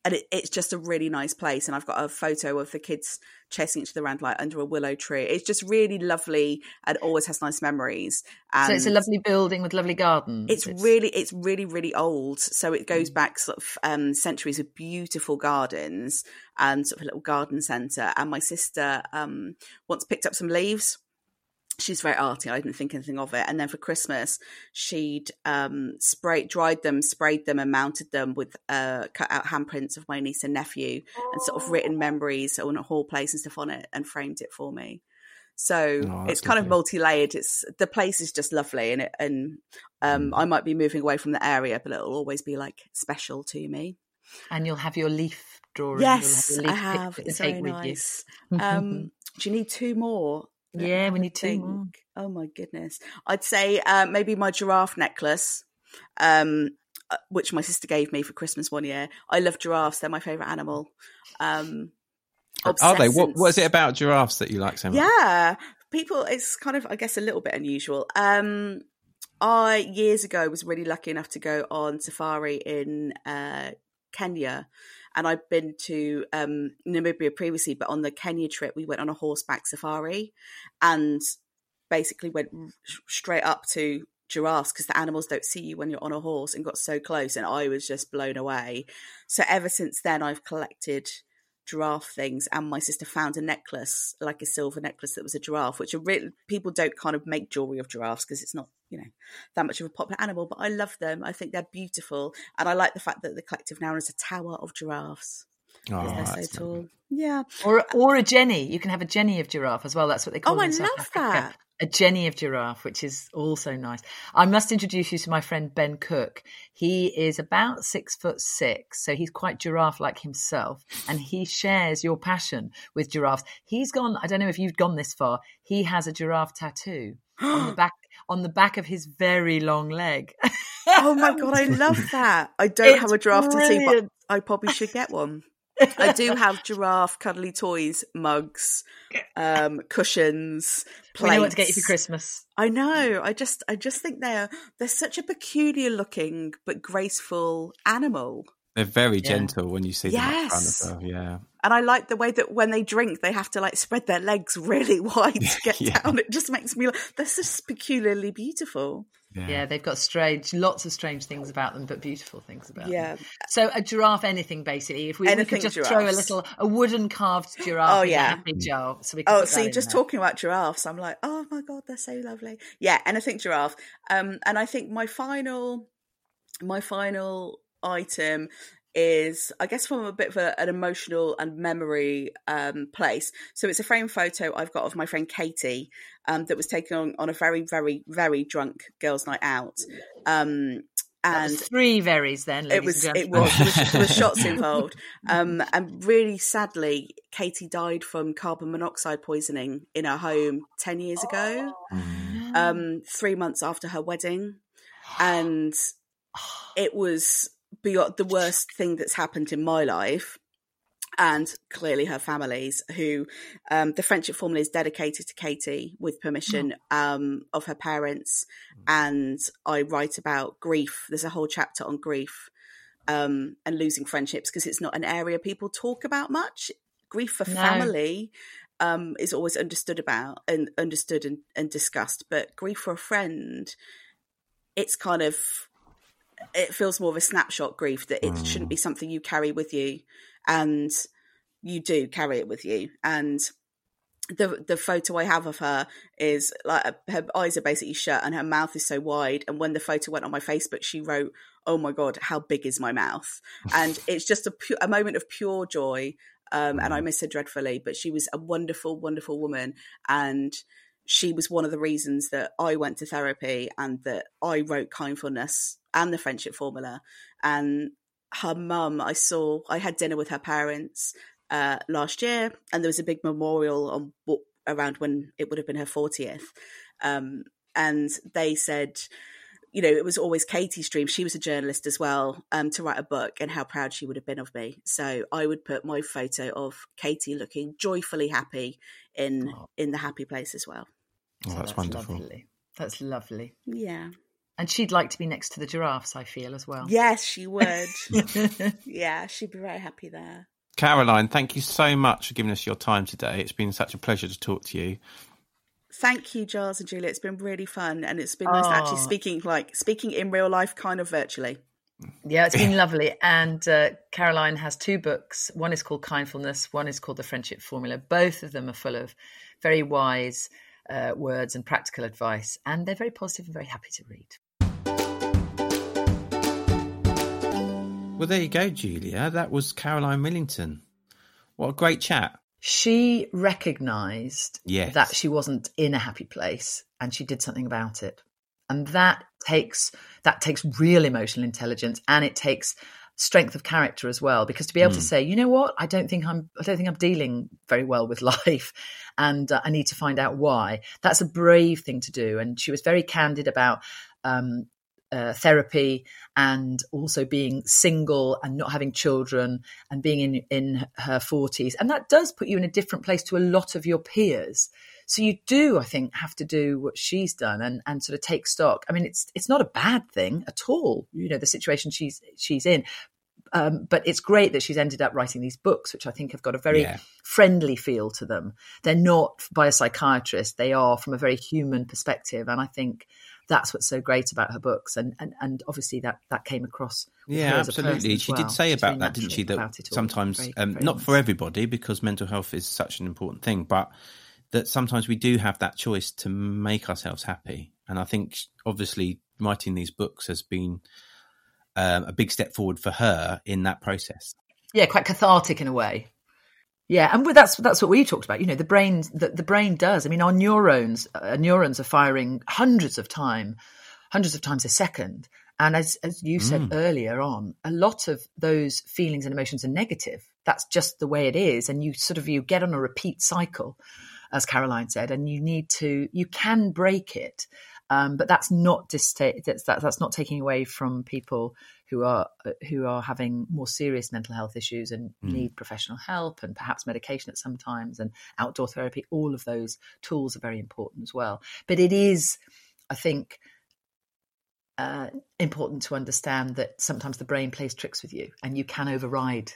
Speaker 3: and it, it's just a really nice place. And I've got a photo of the kids chasing each other around like under a willow tree. It's just really lovely and always has nice memories. And
Speaker 2: so it's a lovely building with lovely gardens
Speaker 3: It's really, it's really, really old. So it goes
Speaker 2: Mm.
Speaker 3: back sort of um, centuries of beautiful gardens and sort of a little garden centre. And my sister um, once picked up some leaves she's very arty. I didn't think anything of it. And then for Christmas, she'd um, sprayed, dried them, sprayed them, and mounted them with uh, cut out handprints of my niece and nephew, and sort of written memories on a hall place and stuff on it, and framed it for me. So
Speaker 1: Oh,
Speaker 3: it's kind of multi-layered. It's the place is just lovely, and it, and um,
Speaker 1: Mm.
Speaker 3: I might be moving away from the area, but it'll always be like special to me.
Speaker 2: and you'll have your leaf drawing
Speaker 3: Yes, I
Speaker 2: your leaf
Speaker 3: have. It's very nice. Um, do you need two more? Let
Speaker 2: yeah we need two
Speaker 3: think.
Speaker 2: more
Speaker 3: Oh my goodness. I'd say uh, maybe my giraffe necklace, um, uh, which my sister gave me for Christmas one year. I love giraffes; they're my favorite animal. Um,
Speaker 1: are they? What what is it about giraffes that you like so much?
Speaker 3: Yeah, people. It's kind of, I guess, a little bit unusual. Um, I years ago was really lucky enough to go on safari in uh, Kenya, and I'd been to um, Namibia previously, but on the Kenya trip we went on a horseback safari, and basically went straight up to giraffes because the animals don't see you when you're on a horse, and got so close, and I was just blown away. So ever since then, I've collected giraffe things and my sister found a necklace like a silver necklace that was a giraffe which are really people don't kind of make jewelry of giraffes because it's not you know that much of a popular animal but i love them i think they're beautiful and i like the fact that the collective now is a tower of giraffes
Speaker 1: Oh,
Speaker 3: because they're ah,
Speaker 1: so
Speaker 3: tall
Speaker 1: lovely.
Speaker 3: yeah
Speaker 2: or or a jenny you can have a jenny of giraffe as well that's what they call
Speaker 3: Oh,
Speaker 2: it
Speaker 3: I love
Speaker 2: Africa.
Speaker 3: that.
Speaker 2: A jenny of giraffe which is also nice. I must introduce you to my friend ben cook. He is about six foot six so he's quite giraffe like himself and he shares your passion with giraffes. He's gone i don't know if you've gone this far he has a giraffe tattoo on the back on the back of his very long leg.
Speaker 3: Oh my god i love that. I don't have
Speaker 2: It's
Speaker 3: a giraffe tattoo but i probably should get one I do have giraffe cuddly toys, mugs, um, cushions,
Speaker 2: we know what to get you for christmas
Speaker 3: I know. I just I just think they're they're such a peculiar looking but graceful animal.
Speaker 1: They're very
Speaker 2: Yeah.
Speaker 1: gentle when you see them up front as
Speaker 3: Yes.
Speaker 1: Yeah.
Speaker 3: And I like the way that when they drink, they have to like spread their legs really wide to get yeah. down. It just makes me like, that's just peculiarly beautiful.
Speaker 2: Yeah. yeah. they've got strange, lots of strange things about them, but beautiful things about
Speaker 3: yeah.
Speaker 2: them. So a giraffe, anything basically. If we, we could just giraffes. throw a little, a wooden carved giraffe
Speaker 3: oh, yeah.
Speaker 2: happy jar. So we
Speaker 3: oh, see, just there. talking about giraffes, I'm like, oh my god, they're so lovely. Yeah, anything giraffe. Um, and I think my final, my final item is I guess from a bit of a, an emotional and memory um, place. So it's a frame photo I've got of my friend Katie um, that was taken on, on a very, very, very drunk girls' night out. Um, and
Speaker 2: three verries then
Speaker 3: it was it was there, was was shots involved um, and really sadly katie died from carbon monoxide poisoning in her home 10 years ago oh, um, three months after her wedding and it was beyond the worst thing that's happened in my life and clearly her family's who um, the friendship formula is dedicated to katie with permission oh. um, of her parents mm. and i write about grief there's a whole chapter on grief um, and losing friendships because it's not an area people talk about much grief for no. family um, is always understood about and understood and, and discussed but grief for a friend it's kind of it feels more of a snapshot grief that it mm. shouldn't be something you carry with you and you do carry it with you and the the photo I have of her is like her eyes are basically shut and her mouth is so wide. And when the photo went on my Facebook, she wrote, "Oh my god, how big is my mouth?" And it's just a pu- a moment of pure joy. Um, and I mm. miss her dreadfully, but she was a wonderful, wonderful woman, and she was one of the reasons that I went to therapy and that I wrote kindfulness and the friendship formula. And her mum, I saw, I had dinner with her parents uh, last year, and there was a big memorial on around when it would have been her 40th. Um, and they said, you know, it was always Katie's dream. She was a journalist as well, um, to write a book, and how proud she would have been of me. So I would put my photo of Katie looking joyfully happy in oh. in the happy place as well.
Speaker 1: Oh, that's, that's wonderful.
Speaker 2: Lovely. That's lovely.
Speaker 3: Yeah.
Speaker 2: And she'd like to be next to the giraffes, I feel, as well.
Speaker 3: Yes, she would. yeah, she'd be very happy there.
Speaker 1: Caroline, thank you so much for giving us your time today. It's been such a pleasure to talk to you.
Speaker 3: Thank you, Giles and Julia. It's been really fun, and it's been nice oh. actually speaking, like speaking in real life, kind of virtually.
Speaker 2: Yeah, it's been lovely. And uh, Caroline has two books. One is called Kindfulness. One is called The Friendship Formula. Both of them are full of very wise uh, words and practical advice, and they're very positive and very happy to read.
Speaker 1: Well, there you go, Julia. That was Caroline Millington. What a great chat.
Speaker 2: She recognised
Speaker 1: yes.
Speaker 2: that she wasn't in a happy place and she did something about it. And that takes that takes real emotional intelligence and it takes strength of character as well because to be able mm. to hmm. say you know what i don't think i'm i don't think i'm dealing very well with life and uh, i need to find out why that's a brave thing to do and she was very candid about um, uh, therapy and also being single and not having children and being in in her 40s and that does put you in a different place to a lot of your peers. So you do i think have to do what she's done and and sort of take stock. I mean it's it's not a bad thing at all you know the situation she's she's in. Um, but it's great that she's ended up writing these books, which I think have got a very yeah. friendly feel to them. They're not by a psychiatrist; they are from a very human perspective, and I think that's what's so great about her books. And and, and obviously that that came across
Speaker 1: yeah absolutely. she well. did say about that didn't she that sometimes very, um, not nice. for everybody because mental health is such an important thing but that sometimes we do have that choice to make ourselves happy. And i think obviously writing these books has been um, a big step forward for her in that process.
Speaker 2: Yeah quite cathartic in a way yeah, and that's that's what we talked about. You know, the brain the, the brain does. I mean, our neurons uh, neurons are firing hundreds of time, hundreds of times a second. And as as you said mm. earlier on, a lot of those feelings and emotions are negative. That's just the way it is, and you sort of you get on a repeat cycle, as Caroline said, and you need to you can break it, um, but that's not that's, that's not taking away from people who are uh, who are having more serious mental health issues and mm. need professional help and perhaps medication at some times and outdoor therapy all of those tools are very important as well but it is i think uh, important to understand that sometimes the brain plays tricks with you and you can override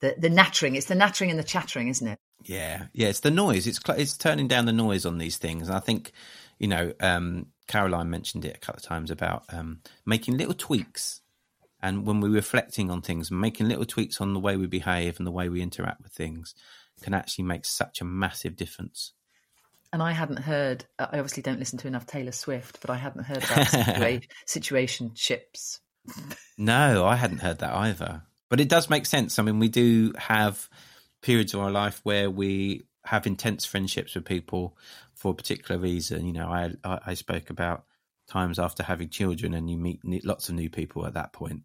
Speaker 2: the the nattering. It's the nattering and the chattering, isn't it?
Speaker 1: Yeah, yeah. It's the noise. It's it's turning down the noise on these things. And I think, you know, um, Caroline mentioned it a couple of times about um, making little tweaks. And when we're reflecting on things, making little tweaks on the way we behave and the way we interact with things can actually make such a massive difference.
Speaker 2: And I hadn't heard. I obviously don't listen to enough Taylor Swift, but I hadn't heard about situa- situationships.
Speaker 1: No, I hadn't heard that either. But it does make sense. I mean, we do have periods of our life where we have intense friendships with people for a particular reason. You know, I I, I spoke about times after having children, and you meet lots of new people at that point.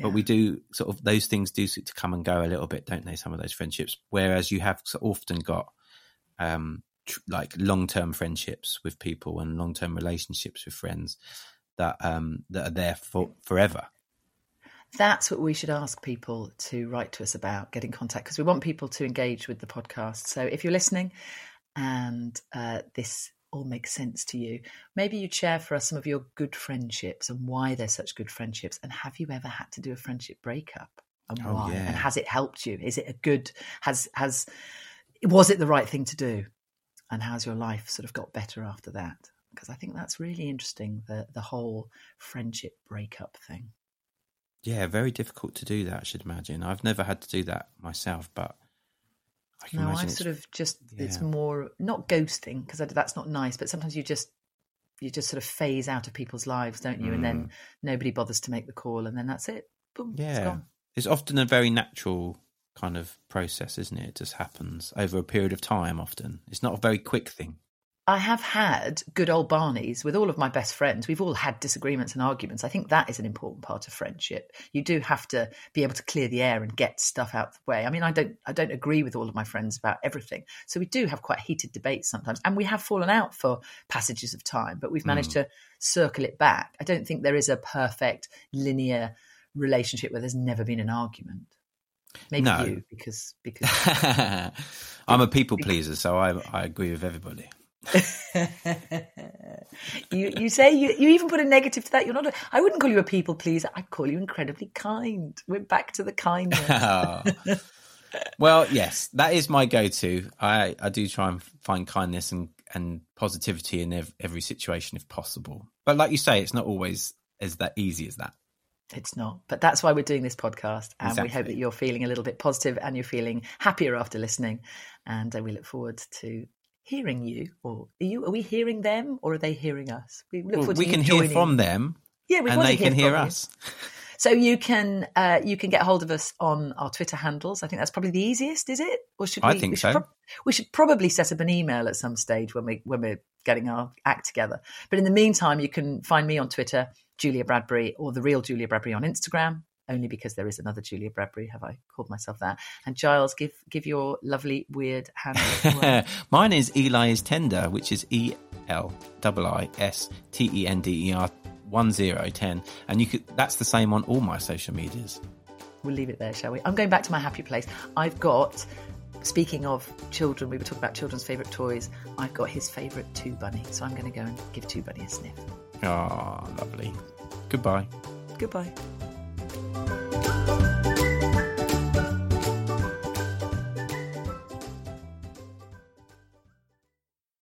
Speaker 1: Yeah. But we do sort of those things do to come and go a little bit, don't they? Some of those friendships, whereas you have often got um, tr- like long term friendships with people and long term relationships with friends that um, that are there for forever.
Speaker 2: That's what we should ask people to write to us about, get in contact, because we want people to engage with the podcast. So if you're listening and uh, this all makes sense to you, maybe you'd share for us some of your good friendships and why they're such good friendships. And have you ever had to do a friendship breakup? And
Speaker 1: Oh,
Speaker 2: why?
Speaker 1: yeah.
Speaker 2: And has it helped you? Is it a good, has, has, was it the right thing to do? And how's your life sort of got better after that? Because I think that's really interesting, the, the whole friendship breakup thing.
Speaker 1: Yeah, very difficult to do that. I should imagine. I've never had to do that myself, but I
Speaker 2: No, I
Speaker 1: it's-
Speaker 2: sort of just it's more not ghosting because that's not nice, but sometimes you just you just sort of phase out of people's lives, don't you? And then mm. nobody bothers to make the call, and then that's it. Boom, it's
Speaker 1: yeah,
Speaker 2: gone.
Speaker 1: it's often a very natural kind of process, isn't it? It just happens over a period of time. Often, it's not a very quick thing.
Speaker 2: I have had good old Barneys with all of my best friends. We've all had disagreements and arguments. I think that is an important part of friendship. You do have to be able to clear the air and get stuff out of the way. I mean, I don't I don't agree with all of my friends about everything. So we do have quite heated debates sometimes. And we have fallen out for passages of time, but we've managed mm. to circle it back. I don't think there is a perfect linear relationship where there's never been an argument. Maybe
Speaker 1: No.
Speaker 2: you, because because
Speaker 1: I'm a people pleaser, so I I agree with everybody.
Speaker 2: you you say you, you even put a negative to that. You're not. A, I wouldn't call you a people pleaser. I'd call you incredibly kind. We're back to the kindness.
Speaker 1: Oh. well, yes, that is my go-to. I I do try and find kindness and and positivity in ev- every situation if possible. But like you say, it's not always as that easy as that.
Speaker 2: it's not, but that's why we're doing this podcast, and we hope that you're feeling a little bit positive and you're feeling happier after listening. And uh, we look forward to hearing you. Or are you? Are we hearing them, or are they hearing us? We look
Speaker 1: Well,
Speaker 2: forward
Speaker 1: we
Speaker 2: to
Speaker 1: can hear from them,
Speaker 2: Yeah, we
Speaker 1: and they
Speaker 2: hear
Speaker 1: can hear
Speaker 2: you.
Speaker 1: us.
Speaker 2: So you can uh, you can get hold of us on our Twitter handles. I think that's probably the easiest, is it? Or should we?
Speaker 1: I think
Speaker 2: we should
Speaker 1: so.
Speaker 2: we should probably set up an email at some stage when we when we're getting our act together. But in the meantime, you can find me on Twitter, Julia Bradbury, or the real Julia Bradbury on Instagram. Only because there is another Julia Bradbury, have I called myself that? And Giles, give give your lovely weird hand.
Speaker 1: Mine is Eli is tender, which is E L I I S T E N D E R one zero ten, and you could. That's the same on all my social medias.
Speaker 2: we'll leave it there, shall we? I'm going back to my happy place. I've got, speaking of children, we were talking about children's favourite toys. I've got his favourite Two Bunny, so I'm going to go and give Two Bunny a sniff.
Speaker 1: Ah, lovely. Goodbye.
Speaker 2: Goodbye.